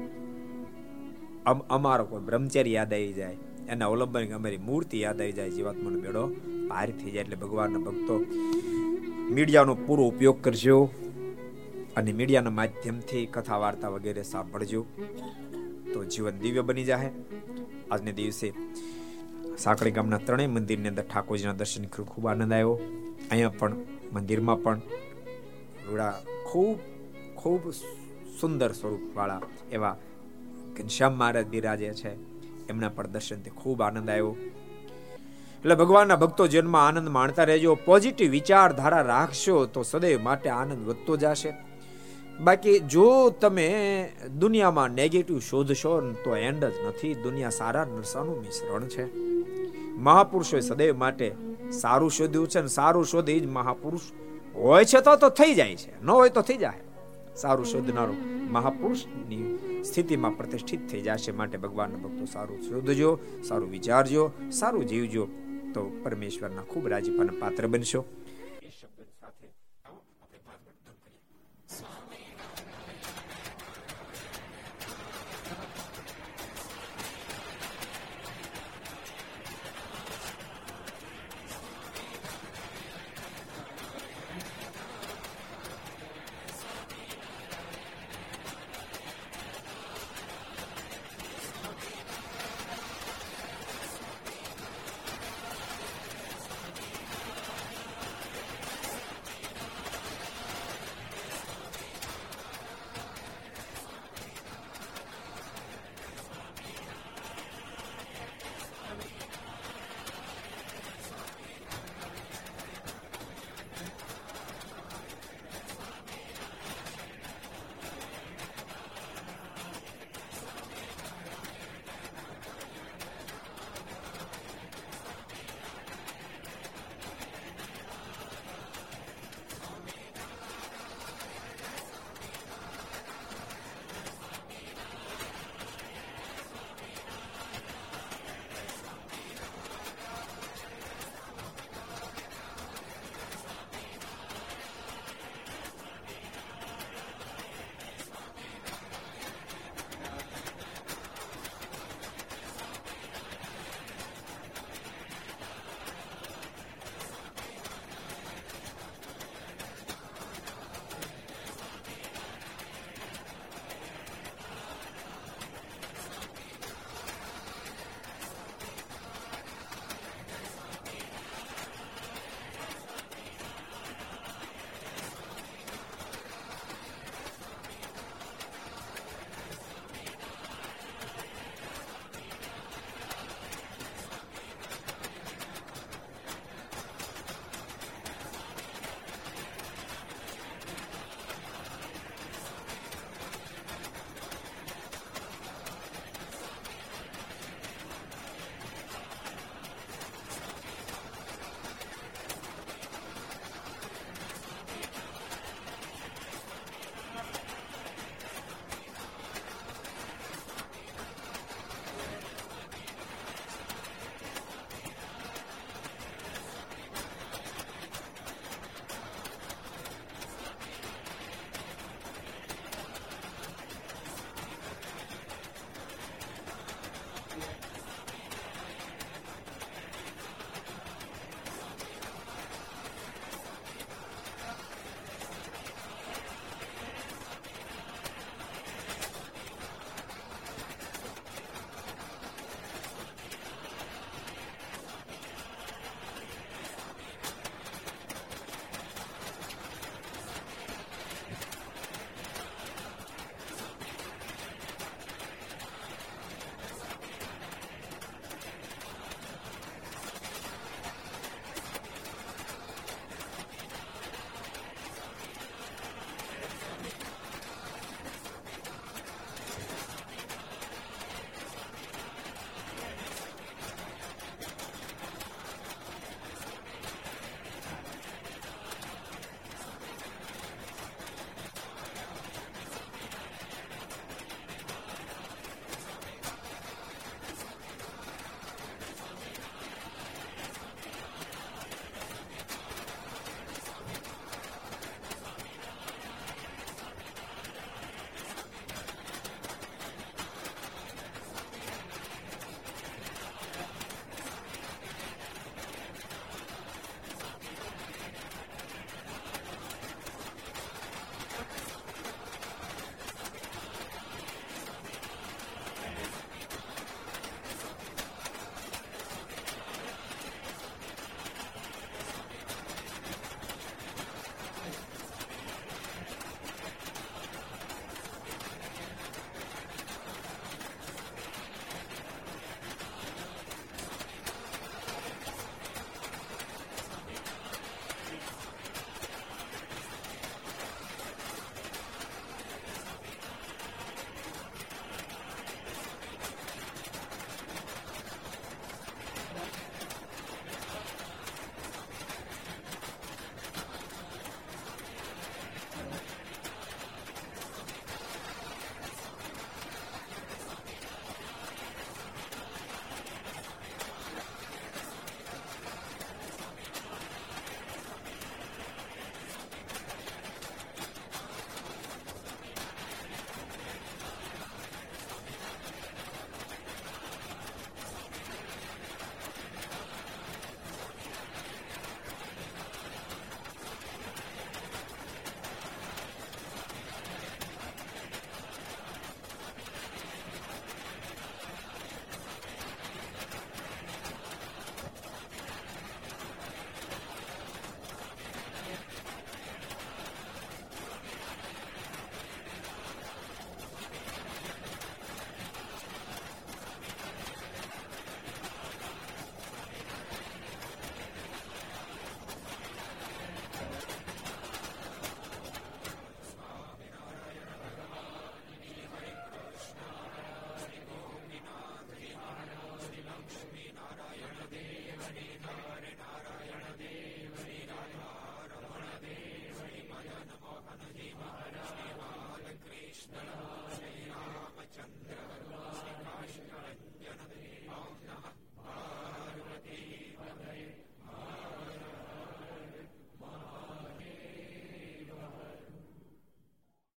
અમારો કોઈ બ્રહ્મચારી યાદ આવી જાય. એના અવલંબન અમારી મૂર્તિ યાદ આવી જાય જીવાત્માનો બેડો પાર થઈ જાય એટલે ભગવાનના ભક્તો મીડિયાનો પૂરો ઉપયોગ કરજો અને મીડિયાના માધ્યમથી કથા, વાર્તા વગેરે સાંભળજો. તો જીવન દિવ્ય બની જાય આજને દિવસે સાંકળી ગામના ત્રણેય મંદિરની અંદર ઠાકોરજીના દર્શન ખૂબ આનંદ આવ્યો અહીંયા પણ, મંદિરમાં પણ રૂડા ખૂબ ખૂબ સુંદર સ્વરૂપવાળા એવા ઘનશ્યામ મહારાજ બિરાજે છે. એમના પણ દર્શનથી ખૂબ આનંદ આવ્યો. એટલે ભગવાનના ભક્તો જન્મમાં આનંદ માણતા રહેજો પોઝિટિવ વિચારધારા રાખશો તો સદૈવ માટે આનંદ વધતો જશે. બાકી જો તમે દુનિયામાં નેગેટિવ શોધશો તો એન્ડ જ નથી, દુનિયા સારા નરસાનું મિશ્રણ છે. મહાપુરુષોએ સદૈવ માટે સારું શોધ્યું છે ને સારું શોધી જ મહાપુરુષ હોય છે તો તો થઈ જાય છે, ન હોય તો થઈ જાય. સારું શોધનારો મહાપુરુષની સ્થિતિમાં પ્રતિષ્ઠિત થઈ જશે માટે ભગવાનના ભક્તો સારું શોધજો, સારું વિચારજો, સારું જીવજો. તો પરમેશ્વરના ખૂબ રાજીપાના પાત્ર બનશો.